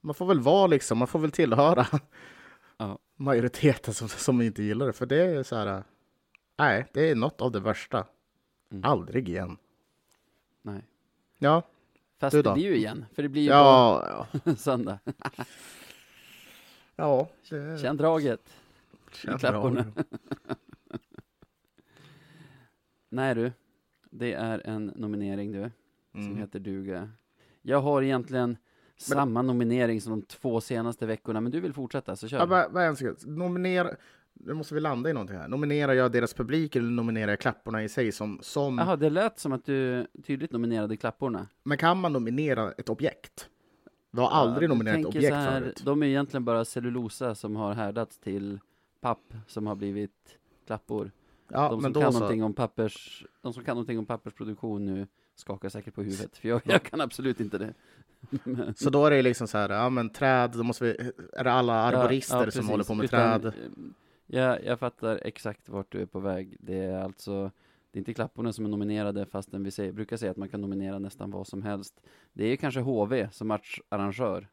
man får väl vara liksom, man får väl tillhöra <laughs> Ja. majoriteten som, som inte gillar det. För det är så här, nej, det är något av det värsta. Mm. Aldrig igen. Nej. Ja, Fast Du det då? blir ju igen, för det blir ju ja, ja. <laughs> söndag. <laughs> Ja, det Känn draget klapporna. bra. Nej du, det är en nominering du, som Mm. heter duga. Jag har egentligen samma nominering som de två senaste veckorna, men du vill fortsätta, så kör. Ja, vad är en sekund. Nominera, nu måste vi landa i någonting här. Nominerar jag deras publik eller nominerar jag klapporna i sig som... som Jaha, det lät som att du tydligt nominerade klapporna. Men kan man nominera ett objekt? Vi har aldrig Ja, nominerat objekt här, förut. De är egentligen bara cellulosa som har härdats till papp som har blivit klappor. Ja, de men som kan så. någonting om pappers, de som kan någonting om pappersproduktion nu skakar säkert på huvudet, för jag, jag kan absolut inte det. <laughs> Så då är det liksom så här, ja men träd, då måste vi, är det alla arborister Ja, ja, som håller på med Utan, träd? eh, Ja, jag fattar exakt vart du är på väg. Det är alltså, det är inte klapporna som är nominerade, fastän vi säger, brukar säga att man kan nominera nästan vad som helst. Det är kanske HV som matcharrangör.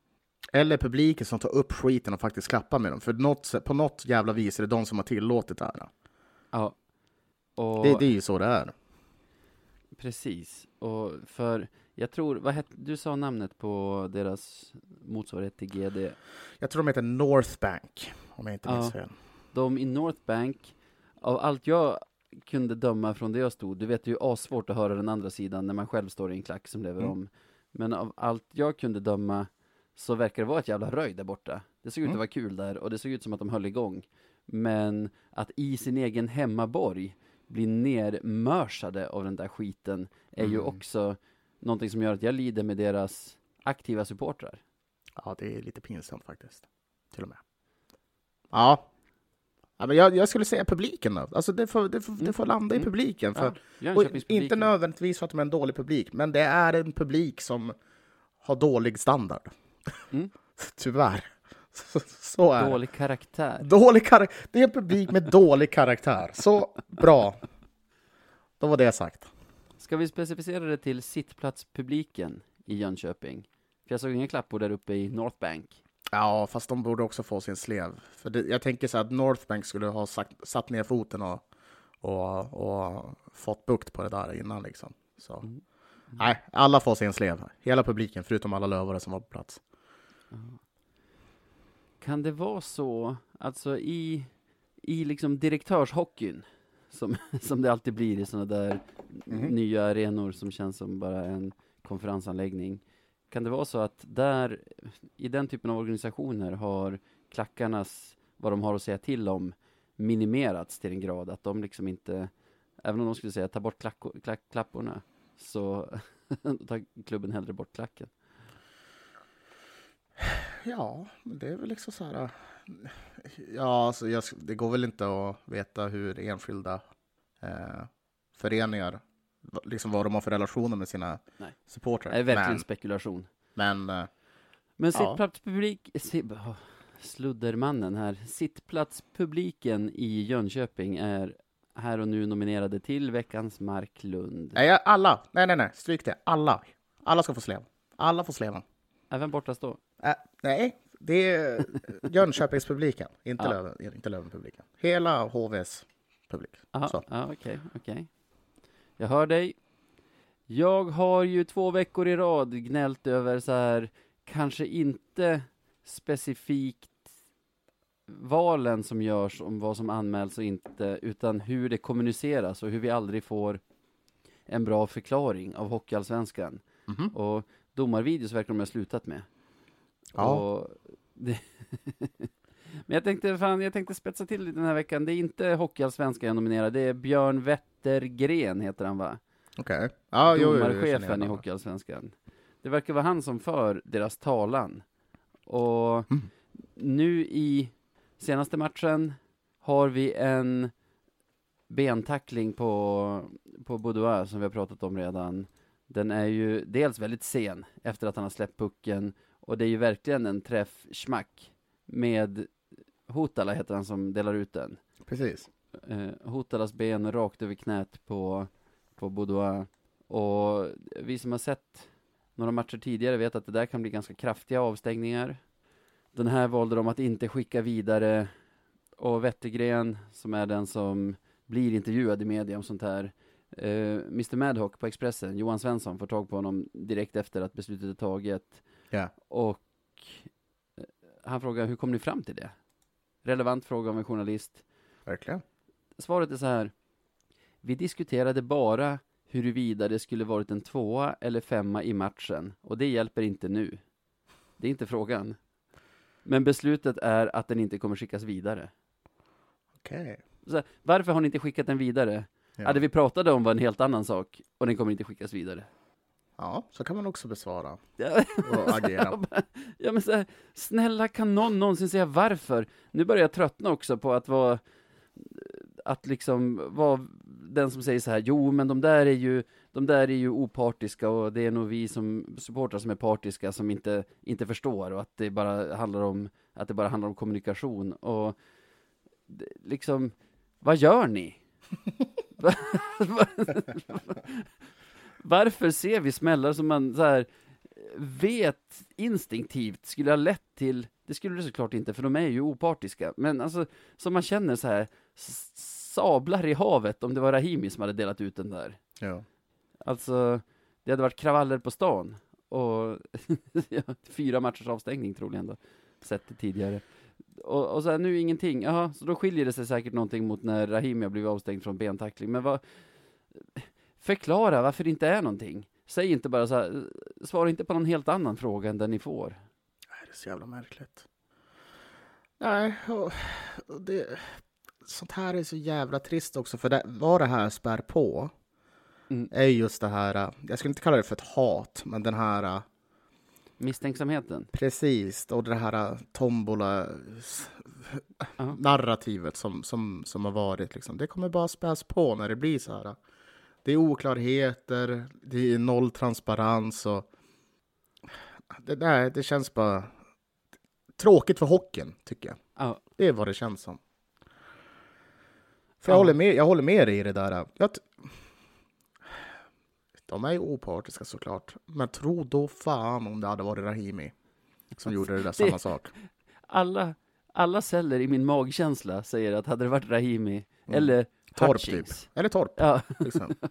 Eller publiken som tar upp skiten och faktiskt klappar med dem. För något, på något jävla vis är det de som har tillåtit det här. Ja. Och Det, det är ju så det är. Precis, och för jag tror, vad hette, du sa namnet på deras motsvarighet till GD. Jag tror de heter North Bank, om jag inte Ja. minns fel. De i North Bank, av allt jag kunde döma från det jag stod, du vet det är ju assvårt att höra den andra sidan när man själv står i en klack som lever Mm. om. Men av allt jag kunde döma så verkar det vara ett jävla röj där borta. Det såg ut Mm. att vara kul där och det såg ut som att de höll igång. Men att i sin egen hemmaborg bli nermörsade av den där skiten är ju Mm. också någonting som gör att jag lider med deras aktiva supportrar. Ja, det är lite pinsamt faktiskt. Till och med. Ja. ja men jag, jag skulle säga publiken då. Alltså det får, det får, det får landa i Mm. publiken. För, Ja, och inte nödvändigtvis för att de är en dålig publik, men det är en publik som har dålig standard. Mm. <laughs> Tyvärr. Så, <laughs> så är. Dålig karaktär. Dålig karak- det är en publik med dålig karaktär. Så bra. Då var det sagt. Ska vi specificera det till sittplatspubliken i Jönköping? För jag såg inga klappor där uppe i North Bank. Ja, fast de borde också få sin slev. För det, jag tänker så att Northbank skulle ha sagt, satt ner foten och, och, och fått bukt på det där innan. Liksom. Så. Mm. Nej, alla får sin slev. Hela publiken, förutom alla lövare som var på plats. Kan det vara så, alltså i, i liksom direktörshockeyn, som, <laughs> som det alltid blir i sådana där Mhm. nya arenor som känns som bara en konferensanläggning. Kan det vara så att där, i den typen av organisationer har klackarnas, vad de har att säga till om, minimerats till en grad att de liksom inte, även om de skulle säga ta bort klacko, klack, klapporna, så <laughs> tar klubben hellre bort klacken. Ja, men det är väl liksom så här... Ja, alltså jag, det går väl inte att veta hur enskilda eh, föreningar, liksom vad de har för relationer med sina Nej. supportrar. Det är verkligen Men, spekulation. men eh, Men Ja. sittplatspublik, si, oh, sluddermannen här, sittplatspubliken i Jönköping är här och nu nominerade till veckans Marklund. nej, alla, nej, nej, nej, stryk det. Alla. Alla ska få slev. Alla får sleven. Även borta stå. Äh, nej, det är Jönköpingspubliken, inte, Ja. Löven, inte Lövenpubliken. Hela HVs publik. Okej, okej. Jag hör dig. Jag har ju två veckor i rad gnällt över så här, kanske inte specifikt valen som görs om vad som anmäls och inte, utan hur det kommuniceras och hur vi aldrig får en bra förklaring av Hockeyallsvenskan. Mhm. Och domarvideos verkar de ha slutat med. Ja. Och <laughs> Men jag tänkte, fan, jag tänkte spetsa till lite den här veckan. Det är inte Hockeyallsvenskan jag nominerar, det är Björn Wettergren heter han va? Okej. Känner igen Domarchefen i. Hockeyallsvenskan. Det verkar vara han som för deras talan. Och Mm. nu i senaste matchen har vi en bentackling på, på Boudoir som vi har pratat om redan. Den är ju dels väldigt sen efter att han har släppt pucken och det är ju verkligen en träff schmack med Hotala heter han som delar ut den. Precis. Eh, Hotalas ben rakt över knät på, på Boudoir. Och vi som har sett några matcher tidigare vet att det där kan bli ganska kraftiga avstängningar. Den här valde de att inte skicka vidare. Och Wettergren, som är den som blir intervjuad i media om sånt här. Eh, Mr Madhawk på Expressen, Johan Svensson, får tag på honom direkt efter att beslutet är taget. Ja. Och eh, han frågar, hur kom ni fram till det? Relevant fråga av en journalist. Verkligen. Svaret är så här. Vi diskuterade bara huruvida det skulle varit en tvåa eller femma i matchen, och det hjälper inte nu. Det är inte frågan. Men beslutet är att den inte kommer skickas vidare. Okej. Här, varför har ni inte skickat den vidare? Ja. Ja. det vi pratade om var en helt annan sak, och den kommer inte skickas vidare. Ja, så kan man också besvara och agera. <laughs> Ja men så här, snälla kan någon någonsin säga varför? Nu börjar jag tröttna också på att vara att liksom vara den som säger så här, jo men de där är ju de där är ju opartiska och det är nog vi som supportrar som är partiska som inte, inte förstår och att det bara handlar om att det bara handlar om kommunikation och liksom, vad gör ni? <laughs> <laughs> Va- va- Varför ser vi smällar som man så här vet instinktivt skulle ha lett till, det skulle det såklart inte för de är ju opartiska, men alltså som man känner så här sablar i havet om det var Rahimi som hade delat ut den där. Ja. Alltså, det hade varit kravaller på stan och <laughs> fyra matchers avstängning troligen då, sett det tidigare. Och, och så här, nu ingenting, jaha, så då skiljer det sig säkert någonting mot när Rahimi har blivit avstängd från bentackling, men vad Förklara varför det inte är någonting. Säg inte bara så här, svara inte på någon helt annan fråga än den ni får. Nej, det är så jävla märkligt. Nej, och, det, sånt här är så jävla trist också, för det, vad det här spär på Mm. är just det här, äh, jag skulle inte kalla det för ett hat, men den här, äh, Misstänksamheten. precis, och det här tombola-narrativet som, som, som har varit, liksom. det kommer bara späs på när det blir så här. Det är oklarheter, det är noll transparens och det, där, det känns bara tråkigt för hockeyn, tycker jag. Ja, Det är vad det känns som. För Ja. jag, håller med, jag håller med dig i det där. Jag de är ju opartiska såklart. Men tro då fan om det hade varit Rahimi som gjorde det där samma <laughs> sak. alla, alla celler i min magkänsla säger att hade det varit Rahimi, Mm. eller Torp Hutchings. Eller Torp. Ja, Liksom. <laughs>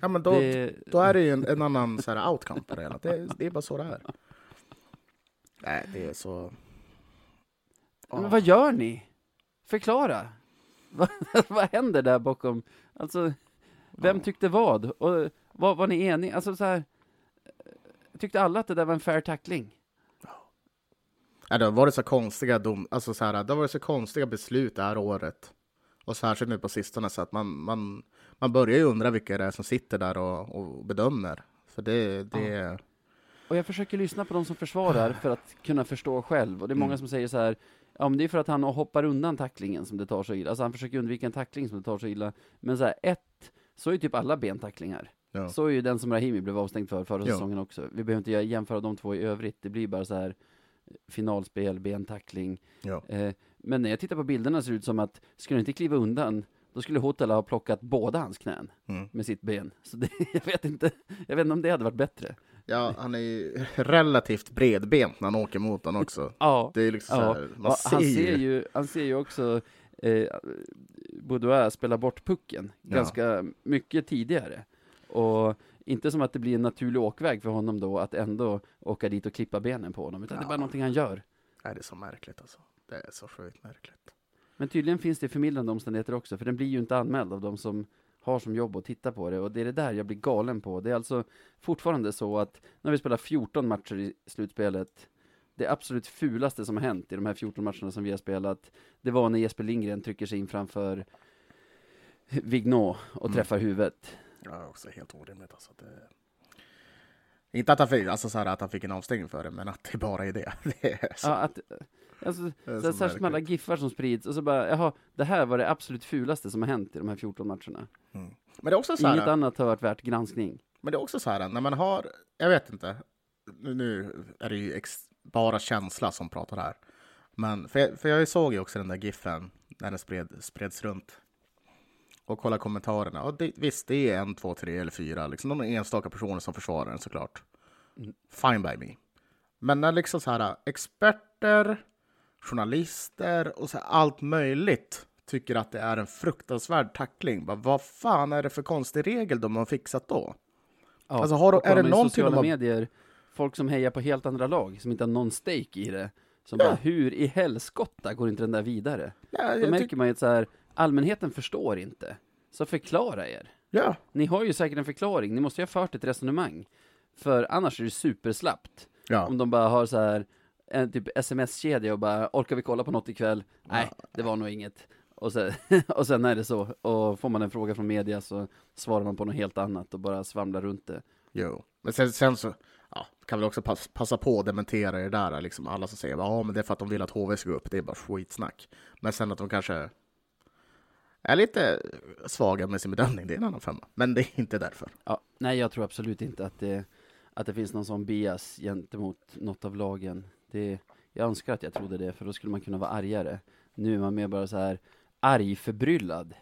Ja, men då, det, då är det ju en, en annan så här, outcome på det hela. Det, det är bara så det är. Nej, det är så... men vad gör ni? Förklara. <laughs> vad, händer där bakom? Alltså, vem tyckte vad? Och var, var ni eniga? Alltså så här, tyckte alla att det där var en fair tackling? Ja, det har varit så konstiga dom, alltså så här, det har varit så konstiga beslut det här året. Och särskilt nu på sistone så att man, man, man börjar ju undra vilka det är som sitter där och, och bedömer. För det, det, Och jag försöker lyssna på de som försvarar för att kunna förstå själv. Och det är många Mm. som säger så här, ja men det är för att han hoppar undan tacklingen som det tar så illa. Alltså han försöker undvika en tackling som det tar så illa. Men så här, ett, så är ju typ alla bentacklingar. ja. Så är ju den som Rahimi blev avstängd för förra Ja. säsongen också. Vi behöver inte jämföra de två i övrigt. Det blir bara så här finalspel, bentackling. Ja. Eh, men när jag tittar på bilderna ser det ut som att, skulle han inte kliva undan, då skulle Hotela ha plockat båda hans knän Mm. med sitt ben. Så det, <laughs> jag vet inte, jag vet inte om det hade varit bättre. ja, han är ju relativt bredbent när han åker mot den också. <laughs> Ja, Det är liksom Ja, här, man Ja, ser, han, ser ju... han ser ju också eh, Boudoir spela bort pucken Ja. ganska mycket tidigare. Och inte som att det blir en naturlig åkväg för honom då att ändå åka dit och klippa benen på honom, utan det är bara Ja. någonting han gör. Nej, det är så märkligt alltså. Det är så sjukt märkligt. Men tydligen finns det förmildrande omständigheter också, för den blir ju inte anmäld av de som har som jobb att titta på det, och det är det där jag blir galen på. Det är alltså fortfarande så att när vi spelar 14 matcher i slutspelet, det absolut fulaste som har hänt i de här 14 matcherna som vi har spelat, det var när Jesper Lindgren trycker sig in framför Vignot och Mm. träffar huvudet. Ja, också helt orimligt alltså. Det... Inte att han, fick, alltså så här, att han fick en avstängning för det, men att det bara är det. <laughs> det är Ja, att, alltså, så, särskilt med alla giffar som sprids, och så bara, jaha, det här var det absolut fulaste som har hänt i de här 14 matcherna. Mm. Men det är också så här, Inget annat har varit värt granskning. Men det är också så här, när man har, jag vet inte, nu, är det ju ex, bara känsla som pratar här. Men, för jag, för jag såg ju också den där giffen när den spred, spreds runt. Och kolla kommentarerna. Och det, visst, det är en, två, tre eller fyra, liksom någon enstaka personer som försvarar den såklart. Mm. Fine by me. Men när liksom så här experter, journalister och så allt möjligt tycker att det är en fruktansvärd tackling. Bara, vad fan är det för konstig regel de har fixat då? Ja, Alltså, har de- är det i någonting sociala de har- medier, folk som hejar på helt andra lag, som inte har någon stake i det, Som bara, hur i helskotta går inte den där vidare? Ja, Då märker man ju att så här, allmänheten förstår inte. Så förklara er. ja. Ni har ju säkert en förklaring, ni måste ju ha fört ett resonemang. För annars är det superslappt. ja. Om de bara har så här en typ sms-kedja och bara, orkar vi kolla på något ikväll? Nej, det var nog inget. Och sen, <laughs> och sen är det så. Och får man en fråga från media så svarar man på något helt annat och bara svamlar runt det. Jo, men sen, sen så ja, kan vi också pass, passa på att dementera det där, liksom alla som säger ja, men det är för att de vill att HV ska gå upp, det är bara skitsnack. Men sen att de kanske är lite svaga med sin bedömning, det är en annan femma. Men det är inte därför. Ja, nej, jag tror absolut inte att det, att det finns någon sån bias gentemot något av lagen. Det, jag önskar att jag trodde det, för då skulle man kunna vara argare. Nu är man mer bara så här argförbryllad.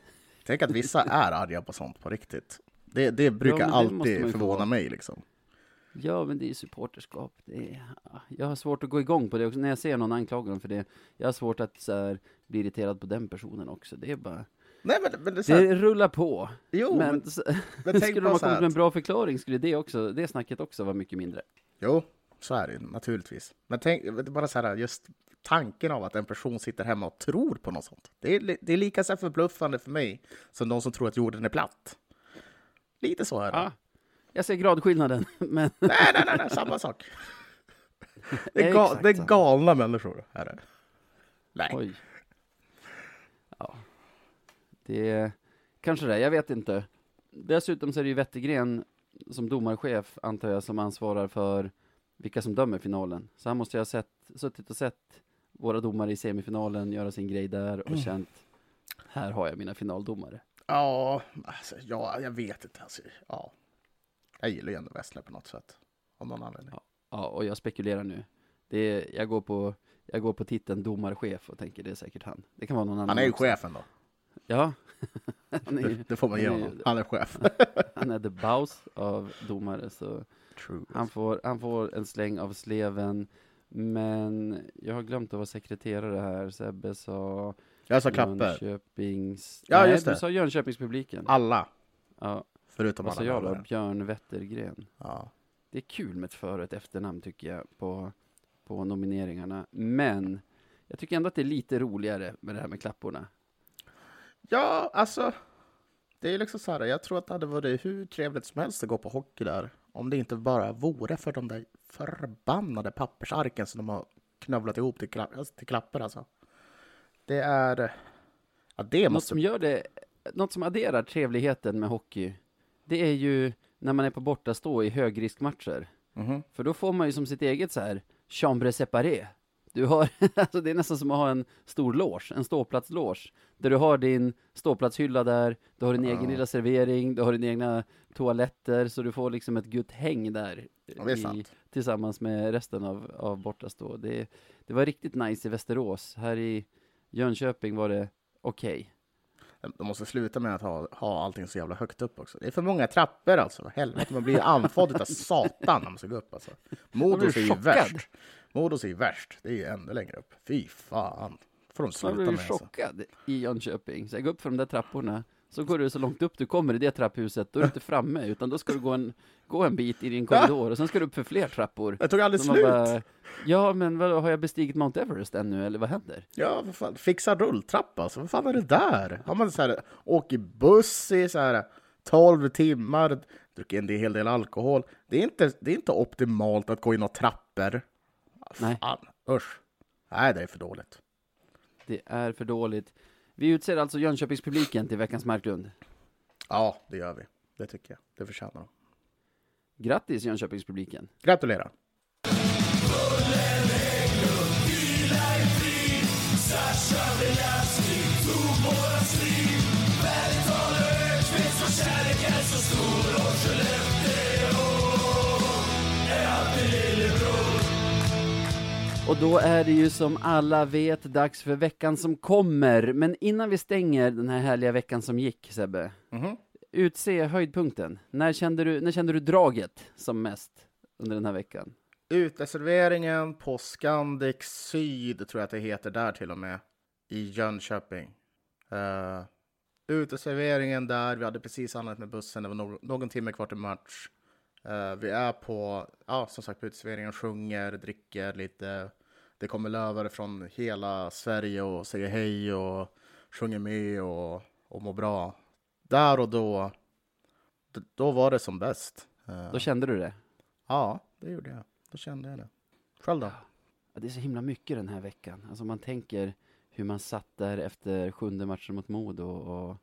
Tänk att vissa <laughs> är arga på sånt på riktigt. Det, det brukar men det alltid ju få förvåna mig liksom. Ja, men det är supporterskap. Det är, jag har svårt att gå igång på det också, när jag ser någon anklaga dem för det. Jag har svårt att så här, bli irriterad på den personen också. Det är bara, Nej, men, men det här, det rullar på. jo, men men, men <laughs> tänk skulle de ha kommit med en bra förklaring skulle det också, det snacket också vara mycket mindre. Jo, så är det naturligtvis. Men tänk, bara så här, just tanken av att en person sitter hemma och tror på något sånt. Det är, det är lika så förbluffande för mig som de som tror att jorden är platt. Lite så är det. Ja, jag ser gradskillnaden, <laughs> men Nej, nej, nej, nej, samma sak. Det är, <laughs> ga, det är galna människor. Är det. Nej. oj. Ja, det är kanske det, jag vet inte. Dessutom så är det ju Wettergren som domarchef, antar jag, som ansvarar för vilka som dömer finalen. Så han måste ju ha sett, suttit och sett våra domare i semifinalen göra sin grej där och Mm. känt, här har jag mina finaldomare. Ja, alltså, ja, jag vet inte. Alltså, ja. Jag gillar ju ändå Wessler på något sätt. Av någon anledning. Ja, och jag spekulerar nu. Det är, jag, går på, jag går på titeln domarchef och tänker det är säkert han. Det kan vara någon annan Han är ju också. chefen då. Ja. är, <laughs> Det, det får man ge honom. Han är chef. <laughs> han är the boss av domare, så True. han får, han får en släng av sleven. Men jag har glömt att vara sekreterare här. Sebbe sa Jag sa Klappe. Jönköpings... Ja, Nej, just det. du sa Jönköpingspubliken. Alla. Ja, Förutom vad alla sa jag då? Björn Wettergren. Ja. Det är kul med ett för och ett efternamn tycker jag på, på nomineringarna. Men jag tycker ändå att det är lite roligare med det här med klapporna. ja, alltså. Det är liksom så här. Jag tror att det hade varit hur trevligt som helst att gå på hockey där. Om det inte bara vore för de där förbannade pappersarken som de har knövlat ihop till, kla- alltså, till klappar alltså. Det är... Ja, det Något måste... som gör det, något som adderar trevligheten med hockey, det är ju när man är på bortastå i högriskmatcher. Mhm. För då får man ju som sitt eget så här chambre séparé. Du har, <laughs> alltså det är nästan som att ha en stor loge, en ståplatsloge. Där du har din ståplatshylla där, du har din egen lilla servering, du har dina egna toaletter, så du får liksom ett gutt häng där. Ja, i- tillsammans med resten av, av bortastå. Det, det var riktigt nice i Västerås. Här i Jönköping var det okej. De måste sluta med att ha, ha allting så jävla högt upp också. Det är för många trappor alltså. Helvete, man blir anfodd av satan när man ska gå upp alltså. Modos är ju värst. Modos är ju värst. Det är ju ännu längre upp. Fy fan. får de Man sluta blev med ju alltså. chockad i Jönköping. Så jag går upp för de där trapporna, så går du så långt upp du kommer i det trapphuset, då är du inte framme, utan då ska du gå en, gå en bit i din korridor, och sen ska du upp för fler trappor. Det tog aldrig slut. bara, ja, men vadå, har jag bestigit Mount Everest ännu, eller vad händer? Ja, vad fan. Fixa rulltrappa alltså. Vad fan är det där? Har man så här, åker buss i så här 12 timmar, druckit en hel del alkohol. Det är inte, det är inte optimalt att gå in och trappor. Nej. Fan, usch. Nej, det är för dåligt. Det är för dåligt. Vi utser alltså Jönköpingspubliken till veckans Marklund. Ja, det gör vi. Det tycker jag. Det förtjänar de. Grattis Jönköpingspubliken! Gratulerar! Och då är det ju som alla vet dags för veckan som kommer. Men innan vi stänger den här härliga veckan som gick, Sebbe. Mhm. Utse höjdpunkten. När kände, du, när kände du draget som mest under den här veckan? Uteserveringen på Scandic Syd, tror jag att det heter där till och med, i Jönköping. Uh, uteserveringen där, vi hade precis anlänt med bussen, det var no någon timme kvar till match. Eh, vi är på, ja som sagt, på uteserveringen, sjunger, dricker lite det kommer lövare från hela Sverige och säger hej och sjunger med och, och mår bra. Där och då, då var det som bäst. Eh, då kände du det? Ja, det gjorde jag. Då kände jag det. Själv då? Ja, det är så himla mycket den här veckan. Alltså man tänker hur man satt där efter sjunde matchen mot Modo och,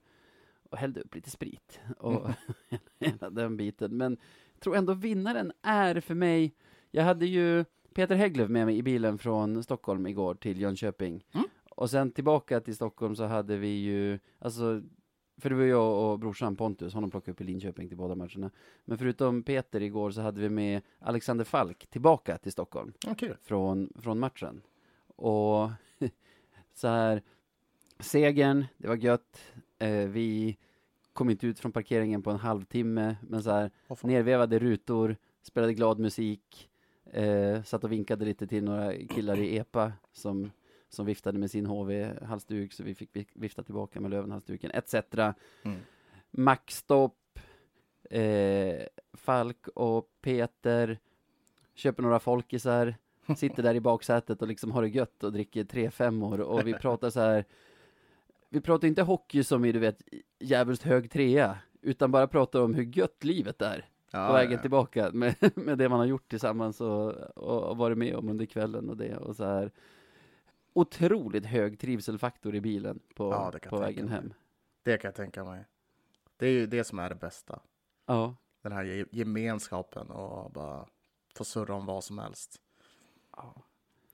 och hällde upp lite sprit och mm. <laughs> hela den biten. Men tror ändå vinnaren är för mig, jag hade ju Peter Hägglöf med mig i bilen från Stockholm igår till Jönköping. Mm. Och sen tillbaka till Stockholm så hade vi ju, alltså, för det var jag och brorsan Pontus, honom plockade upp i Linköping till båda matcherna. Men förutom Peter igår så hade vi med Alexander Falk tillbaka till Stockholm. Okay. Från, från matchen. Och <laughs> så här, segern, det var gött. Eh, vi kom inte ut från parkeringen på en halvtimme, men så här, oh, nervevade rutor, spelade glad musik, eh, satt och vinkade lite till några killar i EPA som, som viftade med sin HV-halsduk, så vi fick vifta tillbaka med Löven-halsduken, etc. Mm. Maxstopp, eh, Falk och Peter köper några folkisar, sitter där i baksätet och liksom har det gött och dricker tre femmor och vi pratar så här vi pratar inte hockey som i du vet jävligt hög trea utan bara pratar om hur gött livet är ja, på vägen ja. tillbaka med, <laughs> med det man har gjort tillsammans och, och, och varit med om under kvällen och det och så här otroligt hög trivselfaktor i bilen på, ja, på vägen hem. Det kan jag tänka mig. Det är ju det som är det bästa. Ja. Den här gemenskapen och bara få surra om vad som helst. Ja.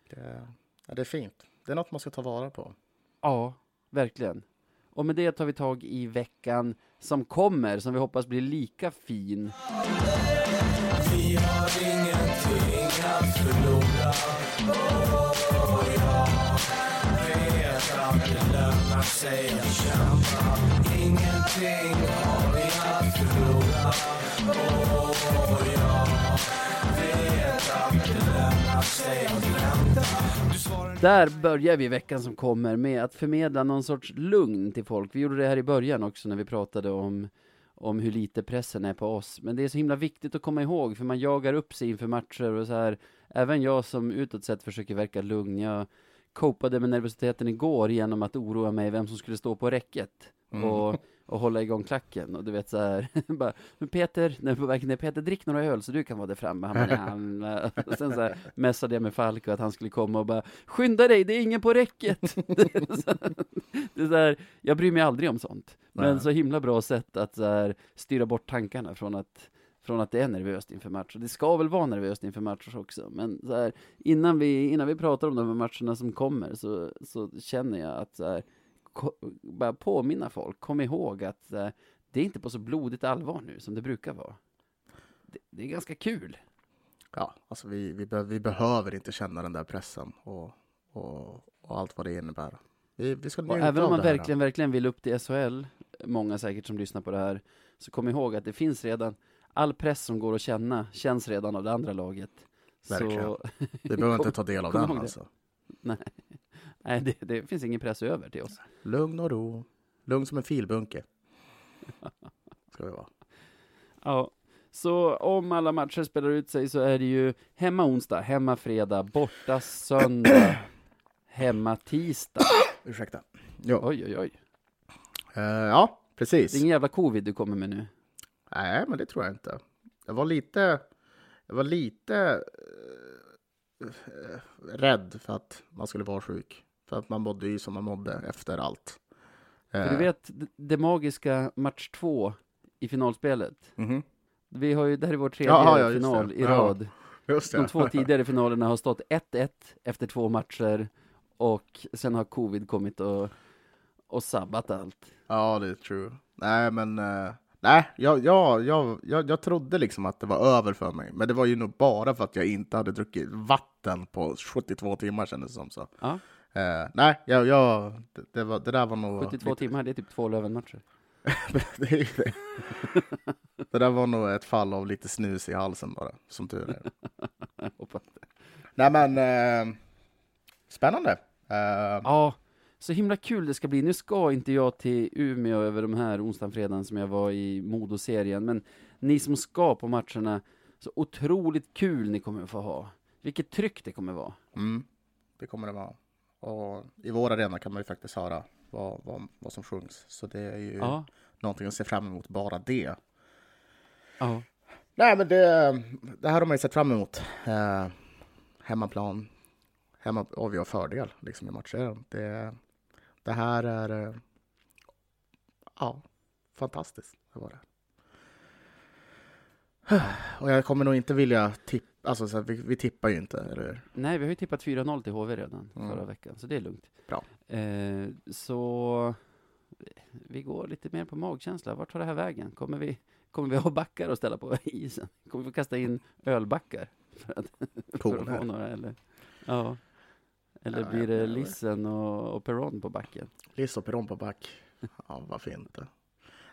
Det, ja, det är fint. Det är något man ska ta vara på. Ja, verkligen. Och med det tar vi tag i veckan som kommer, som vi hoppas blir lika fin. Vi har ingenting att förlora oh, ja. Vet att det lönar sig att kämpa Ingenting har vi att förlora oh, ja. Vet där börjar vi veckan som kommer med att förmedla någon sorts lugn till folk. Vi gjorde det här i början också när vi pratade om om hur lite pressen är på oss. Men det är så himla viktigt att komma ihåg, för man jagar upp sig inför matcher och så här. Även jag som utåt sett försöker verka lugn. Jag copade med nervositeten igår genom att oroa mig vem som skulle stå på räcket. Mm. Och, och hålla igång klacken. Och du vet så här, <laughs> bara, Peter, när på vägen ner, Peter drick några öl så du kan vara där framme. Han bara, ja. <laughs> och sen så här, messade jag med Falko att han skulle komma och bara, skynda dig, det är ingen på räcket. <laughs> det är så här, jag bryr mig aldrig om sånt. Men Nej. så himla bra sätt att så här, styra bort tankarna från att från att det är nervöst inför match. Och det ska väl vara nervöst inför matcher också, men så här, innan, vi, innan vi pratar om de här matcherna som kommer så, så känner jag att så här, bara påminna folk, kom ihåg att eh, det är inte på så blodigt allvar nu som det brukar vara. Det, det är ganska kul. Ja, alltså vi, vi, be, vi, behöver inte känna den där pressen och, och, och allt vad det innebär. Vi, vi ska även om man verkligen, verkligen vill upp till SHL, många säkert som lyssnar på det här, så kom ihåg att det finns redan, all press som går att känna känns redan av det andra laget. Verkligen. Så... Vi behöver <laughs> inte ta del av den alltså. Nej. <laughs> Nej, det, det, finns ingen press över till oss. Lugn och ro. Lugn som en filbunke. <laughs> Ska vi vara. Ja, så om alla matcher spelar ut sig så är det ju hemma onsdag, hemma fredag, borta söndag, <clears throat> hemma tisdag. Ursäkta. Jo. Oj, oj, oj. Uh, ja, precis. Det är ingen jävla covid du kommer med nu? Nej, men det tror jag inte. Jag var lite, jag var lite uh, rädd för att man skulle vara sjuk. För att man mådde ju som man mådde efter allt. För du eh. vet, det, magiska match två i finalspelet. Mm -hmm. Vi har ju, det här är vår tredje Jaha, ja, final i rad. Just De två tidigare finalerna har stått 1-1 efter två matcher och sen har covid kommit och, och sabbat allt. Ja, det är true. Nej, men uh, nej, jag, jag, jag, jag, jag trodde liksom att det var över för mig. Men det var ju nog bara för att jag inte hade druckit vatten på 72 timmar kändes det som. Så. Ja. Uh, nej, jag, jag, det, det, var, det där var nog... 72 lite... timmar, det är typ två Löven-matcher. <laughs> det det. det där var nog ett fall av lite snus i halsen bara, som tur är. <laughs> Hoppas det. Nej men, uh, spännande. Uh, ja, så himla kul det ska bli. Nu ska inte jag till Umeå över de här onsdagen, fredagen som jag var i Modo-serien, men ni som ska på matcherna, så otroligt kul ni kommer att få ha. Vilket tryck det kommer vara. Mm. det kommer det vara. Och i vår arena kan man ju faktiskt höra vad, vad, vad som sjungs. Så det är ju Ja. någonting att se fram emot, bara det. Ja. Nej, men det, det här har man ju sett fram emot. Eh, hemmaplan, hemma, har fördel liksom, i matchen. Det, det här är eh, ja, fantastiskt. Det var det. Och jag kommer nog inte vilja tippa, alltså så här, vi, vi tippar ju inte, eller hur? Nej, vi har ju tippat 4-0 till HV redan Mm. förra veckan, så det är lugnt. Bra. Eh, så vi går lite mer på magkänsla. Vart tar det här vägen? Kommer vi, kommer vi ha backar att ställa på <laughs> isen? Kommer vi kasta in ölbackar? För att, <laughs> för att få några, eller? Ja. Eller Ja, blir det Lissen och, och Perron på backen? Liss och Peron på back. Ja, varför inte?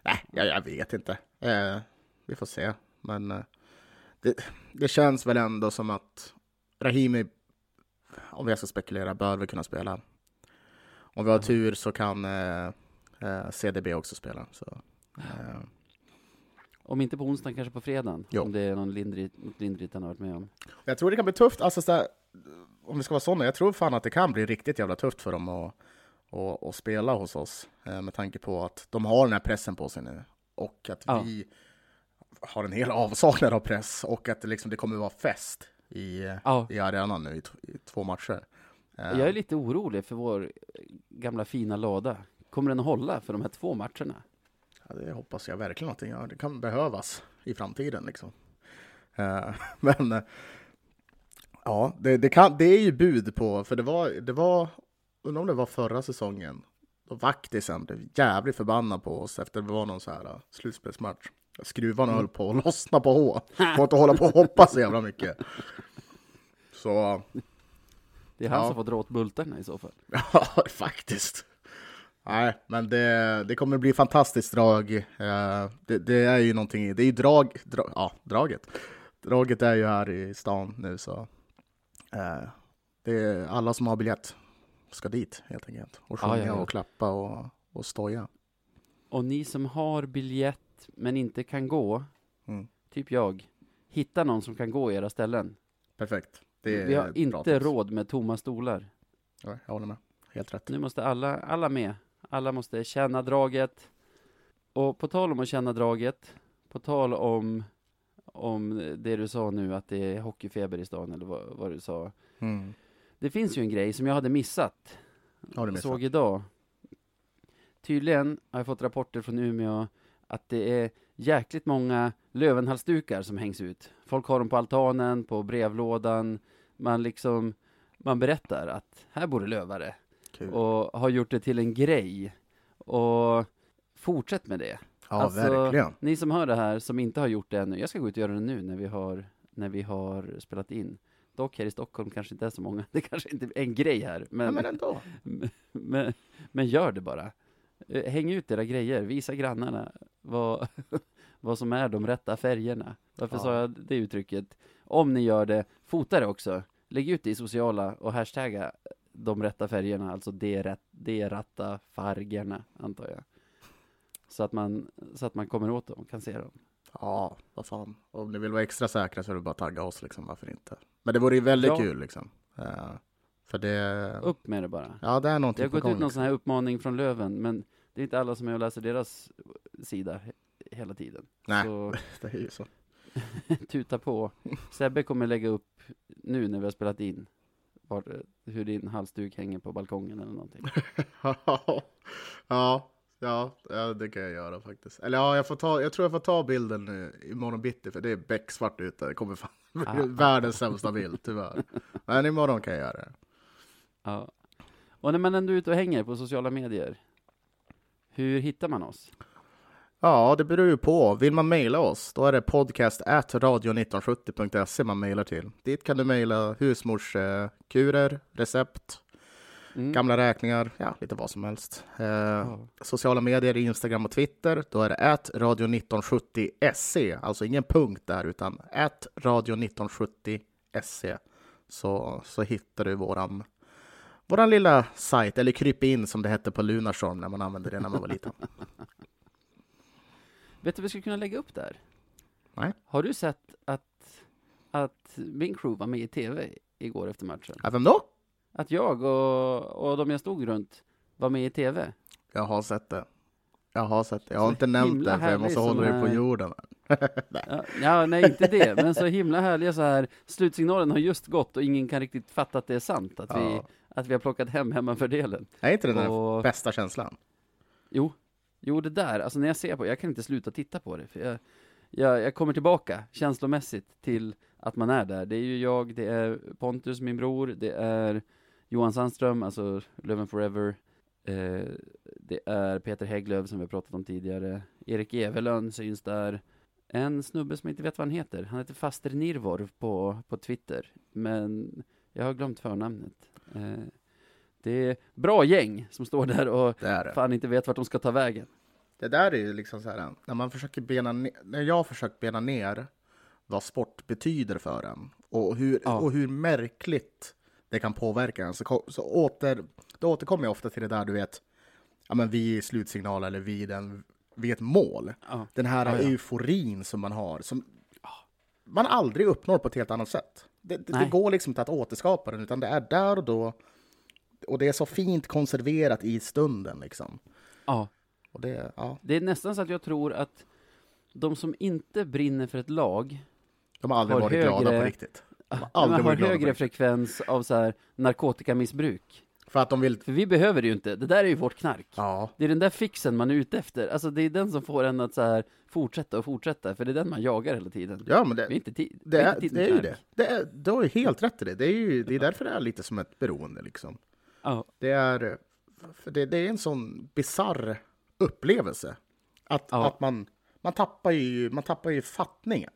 Nej, jag, jag vet inte. Eh, vi får se. Men eh, det, det känns väl ändå som att Rahimi, om jag ska spekulera, bör väl kunna spela. Om vi har Ja. tur så kan eh, eh, CDB också spela. Så, eh, Om inte på onsdagen, kanske på fredagen? Jo. Om det är någon lindrigt, lindrigt han har varit med om. jag tror det kan bli tufft. Alltså, så där, om vi ska vara sådana, jag tror fan att det kan bli riktigt jävla tufft för dem att, att, att spela hos oss. Eh, med tanke på att de har den här pressen på sig nu. Och att Ja. vi har en hel avsaknad av press. Och att det, liksom, det kommer vara fest i, Ja. i arenan nu i, i två matcher. Eh, Jag är lite orolig för vår gamla fina lada. Kommer den att hålla för de här två matcherna? Ja, det hoppas jag verkligen att den gör. Det kan behövas i framtiden. Liksom. Eh, <laughs> men eh, ja, det, det, kan, det är ju bud på, för det var, det var, undrar om det var förra säsongen, då vaktisen blev jävligt förbannad på oss efter det var någon så här uh, slutspelsmatch. Skruvarna höll på att lossna på H. <laughs> Får inte hålla på och hoppa så jävla mycket. Så Det är han Ja. som får dra åt bultarna i så fall. <laughs> Ja, faktiskt. Nej, men det, det kommer bli fantastiskt drag. Eh, Det, det är ju någonting, det är ju drag, dra, ja, draget. Draget är ju här i stan nu så eh, det är alla som har biljett ska dit helt enkelt. Och sjunga ja, ja. och klappa och, och stoja. Och ni som har biljett men inte kan gå, Mm. typ jag, hitta någon som kan gå i era ställen. Perfekt. Det är Vi har inte tips. råd med tomma stolar. Ja, jag håller med. Helt rätt. Nu måste alla, alla med. Alla måste känna draget. Och på tal om att känna draget, på tal om, om det du sa nu, att det är hockeyfeber i stan, eller vad, vad du sa. Mm. Det finns ju en grej som jag hade missat. Har du missat? såg idag. Tydligen har jag fått rapporter från Umeå att det är jäkligt många lövenhalsdukar som hängs ut. Folk har dem på altanen, på brevlådan. Man liksom, man berättar att här bor det lövare. Kul. Och har gjort det till en grej. Och fortsätt med det. ja, alltså, verkligen. Ni som hör det här, som inte har gjort det ännu. Jag ska gå ut och göra det nu när vi har, när vi har spelat in. Dock här i Stockholm kanske inte är så många. <laughs> Det kanske inte är en grej här. Men, Ja, men ändå. <laughs> men, men gör det bara. Eh, Häng ut era grejer, visa grannarna vad, <laughs> vad som är de rätta färgerna. Varför Ja. sa jag det uttrycket? Om ni gör det, fota det också. Lägg ut det i sociala och hashtagga de rätta färgerna, alltså de, rätt, de rätta färgerna, antar jag. Så att, man, så att man kommer åt dem kan se dem. Ja, vad fan. Om ni vill vara extra säkra så är det bara att tagga oss liksom, varför inte? Men det vore ju väldigt Ja. kul liksom. Eh, för det... Upp med det bara. Ja, det är Det någonting har på gått gång. ut någon liksom. sån här uppmaning från Löven, men det är inte alla som är och läser deras sida he- hela tiden. Nej. Så <laughs> Det är ju så. <laughs> tuta på. Sebbe kommer lägga upp nu när vi har spelat in var, hur din halsduk hänger på balkongen eller någonting. <laughs> ja, ja, ja, det kan jag göra faktiskt. Eller ja, jag, får ta, jag tror jag får ta bilden nu imorgon bitti, för det är becksvart ute. Det kommer fan Ah. världens sämsta bild, tyvärr. Men imorgon kan jag göra det. Ja. Och när man ändå är ute och hänger på sociala medier, hur hittar man oss? Ja, det beror ju på. Vill man mejla oss, då är det podcast radio1970.se man mejlar till. Dit kan du mejla husmorskurer, recept, Mm. gamla räkningar, ja, lite vad som helst. Eh, Ja. Sociala medier, Instagram och Twitter, då är det at radio1970se, alltså ingen punkt där, utan at radio1970se. Så, så hittar du våran, våran lilla sajt, eller kryp in som det hette på Lunarstorm när man använde det när man var liten. <laughs> Vet du vad vi skulle kunna lägga upp där? Nej. Har du sett att, att min crew var med i tv igår efter matchen? Ja, vem då? att jag och, och de jag stod runt var med i TV. Jag har sett det. Jag har sett det. Jag har så inte nämnt det, för jag måste hålla dig på jorden. <laughs> nej. Ja, ja, nej, inte det, men så himla härliga så här. Slutsignalen har just gått och ingen kan riktigt fatta att det är sant, att, ja. vi, att vi har plockat hem hemmafördelen. Är inte det den och... bästa känslan? Jo, jo, det där, alltså när jag ser på det, jag kan inte sluta titta på det, för jag, jag, jag kommer tillbaka känslomässigt till att man är där. Det är ju jag, det är Pontus, min bror, det är Johan Sandström, alltså Löven Forever, eh, det är Peter Hägglöf som vi har pratat om tidigare, Erik Evelön syns där, en snubbe som jag inte vet vad han heter, han heter Faster Nirvor på, på Twitter, men jag har glömt förnamnet. Eh, det är bra gäng som står där och det det. fan inte vet vart de ska ta vägen. Det där är ju liksom så här, när man försöker bena ner, när jag har försökt bena ner vad sport betyder för en och hur, ja. och hur märkligt det kan påverka en, så, så åter, då återkommer jag ofta till det där du vet, ja men vi är slutsignal eller vi den, vid ett mål. Ja. Den här ja, euforin som man har, som man aldrig uppnår på ett helt annat sätt. Det, det, går liksom inte att återskapa den, utan det är där och då. Och det är så fint konserverat i stunden liksom. Ja. Och det, ja. det är nästan så att jag tror att de som inte brinner för ett lag De har aldrig har varit högre, glada på riktigt. De har, <laughs> de har högre frekvens av så här narkotikamissbruk. För att de vill... För vi behöver det ju inte, det där är ju vårt knark. Ja. Det är den där fixen man är ute efter. Alltså det är den som får en att så här fortsätta och fortsätta, för det är den man jagar hela tiden. Ja, men det, vi är inte tid, det, är, det är ju det. det är, du har ju helt rätt i det. Det är ju det är därför det är lite som ett beroende liksom. Ja. Det är, för det, det är en sån bizarr upplevelse. Att, ja. att man, man, tappar ju, man tappar ju fattningen.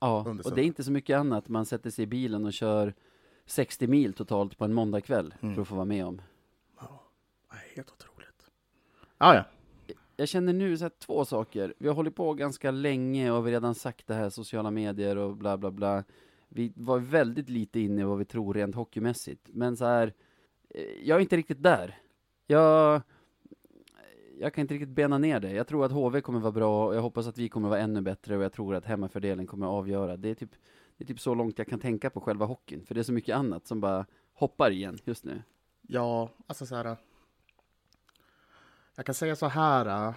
Ja, och det är inte så mycket annat. Man sätter sig i bilen och kör 60 mil totalt på en måndagkväll mm. för att få vara med om. Ja, helt otroligt. Ah, ja. Jag känner nu så här, två saker. Vi har hållit på ganska länge och vi har redan sagt det här, sociala medier och bla bla bla. Vi var väldigt lite inne i vad vi tror rent hockeymässigt. Men så här, eh, jag är inte riktigt där. Jag jag kan inte riktigt bena ner det. Jag tror att HV kommer vara bra, och jag hoppas att vi kommer vara ännu bättre och jag tror att hemmafördelen kommer att avgöra. Det är typ, det är typ så långt jag kan tänka på själva hockeyn, för det är så mycket annat som bara hoppar igen just nu. Ja, alltså så här. Jag kan säga så här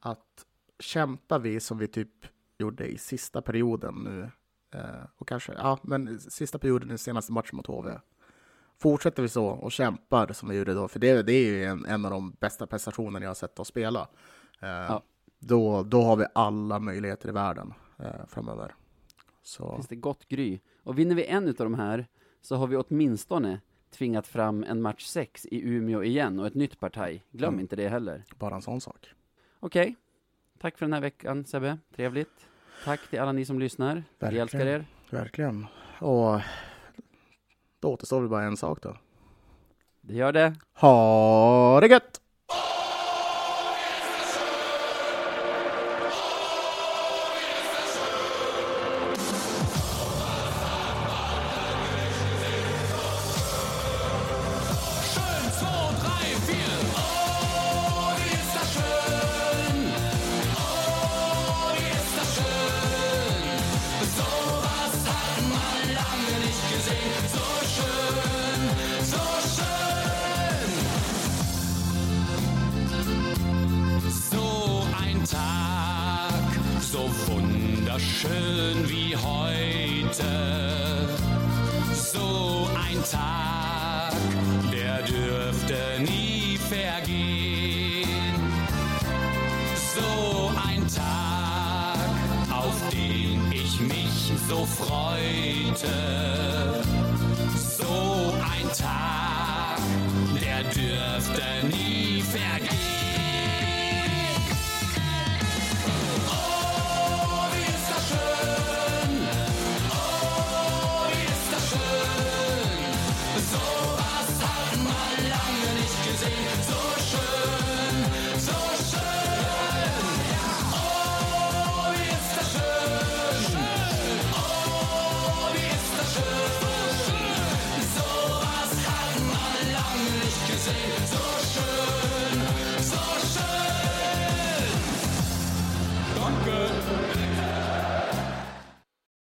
att kämpar vi som vi typ gjorde i sista perioden nu, eh, och kanske, ja, men sista perioden i senaste matchen mot HV, fortsätter vi så och kämpar som vi gjorde då, för det, det är ju en, en av de bästa prestationerna jag har sett oss spela, ja. då, då har vi alla möjligheter i världen framöver. Så. Finns det gott gry. Och vinner vi en av de här så har vi åtminstone tvingat fram en match 6 i Umeå igen och ett nytt parti. Glöm mm. inte det heller. Bara en sån sak. Okej. Okay. Tack för den här veckan Sebbe. Trevligt. Tack till alla ni som lyssnar. Verkligen. Vi älskar er. Verkligen. Och då återstår väl bara en sak då. Det gör det. Ha det gött!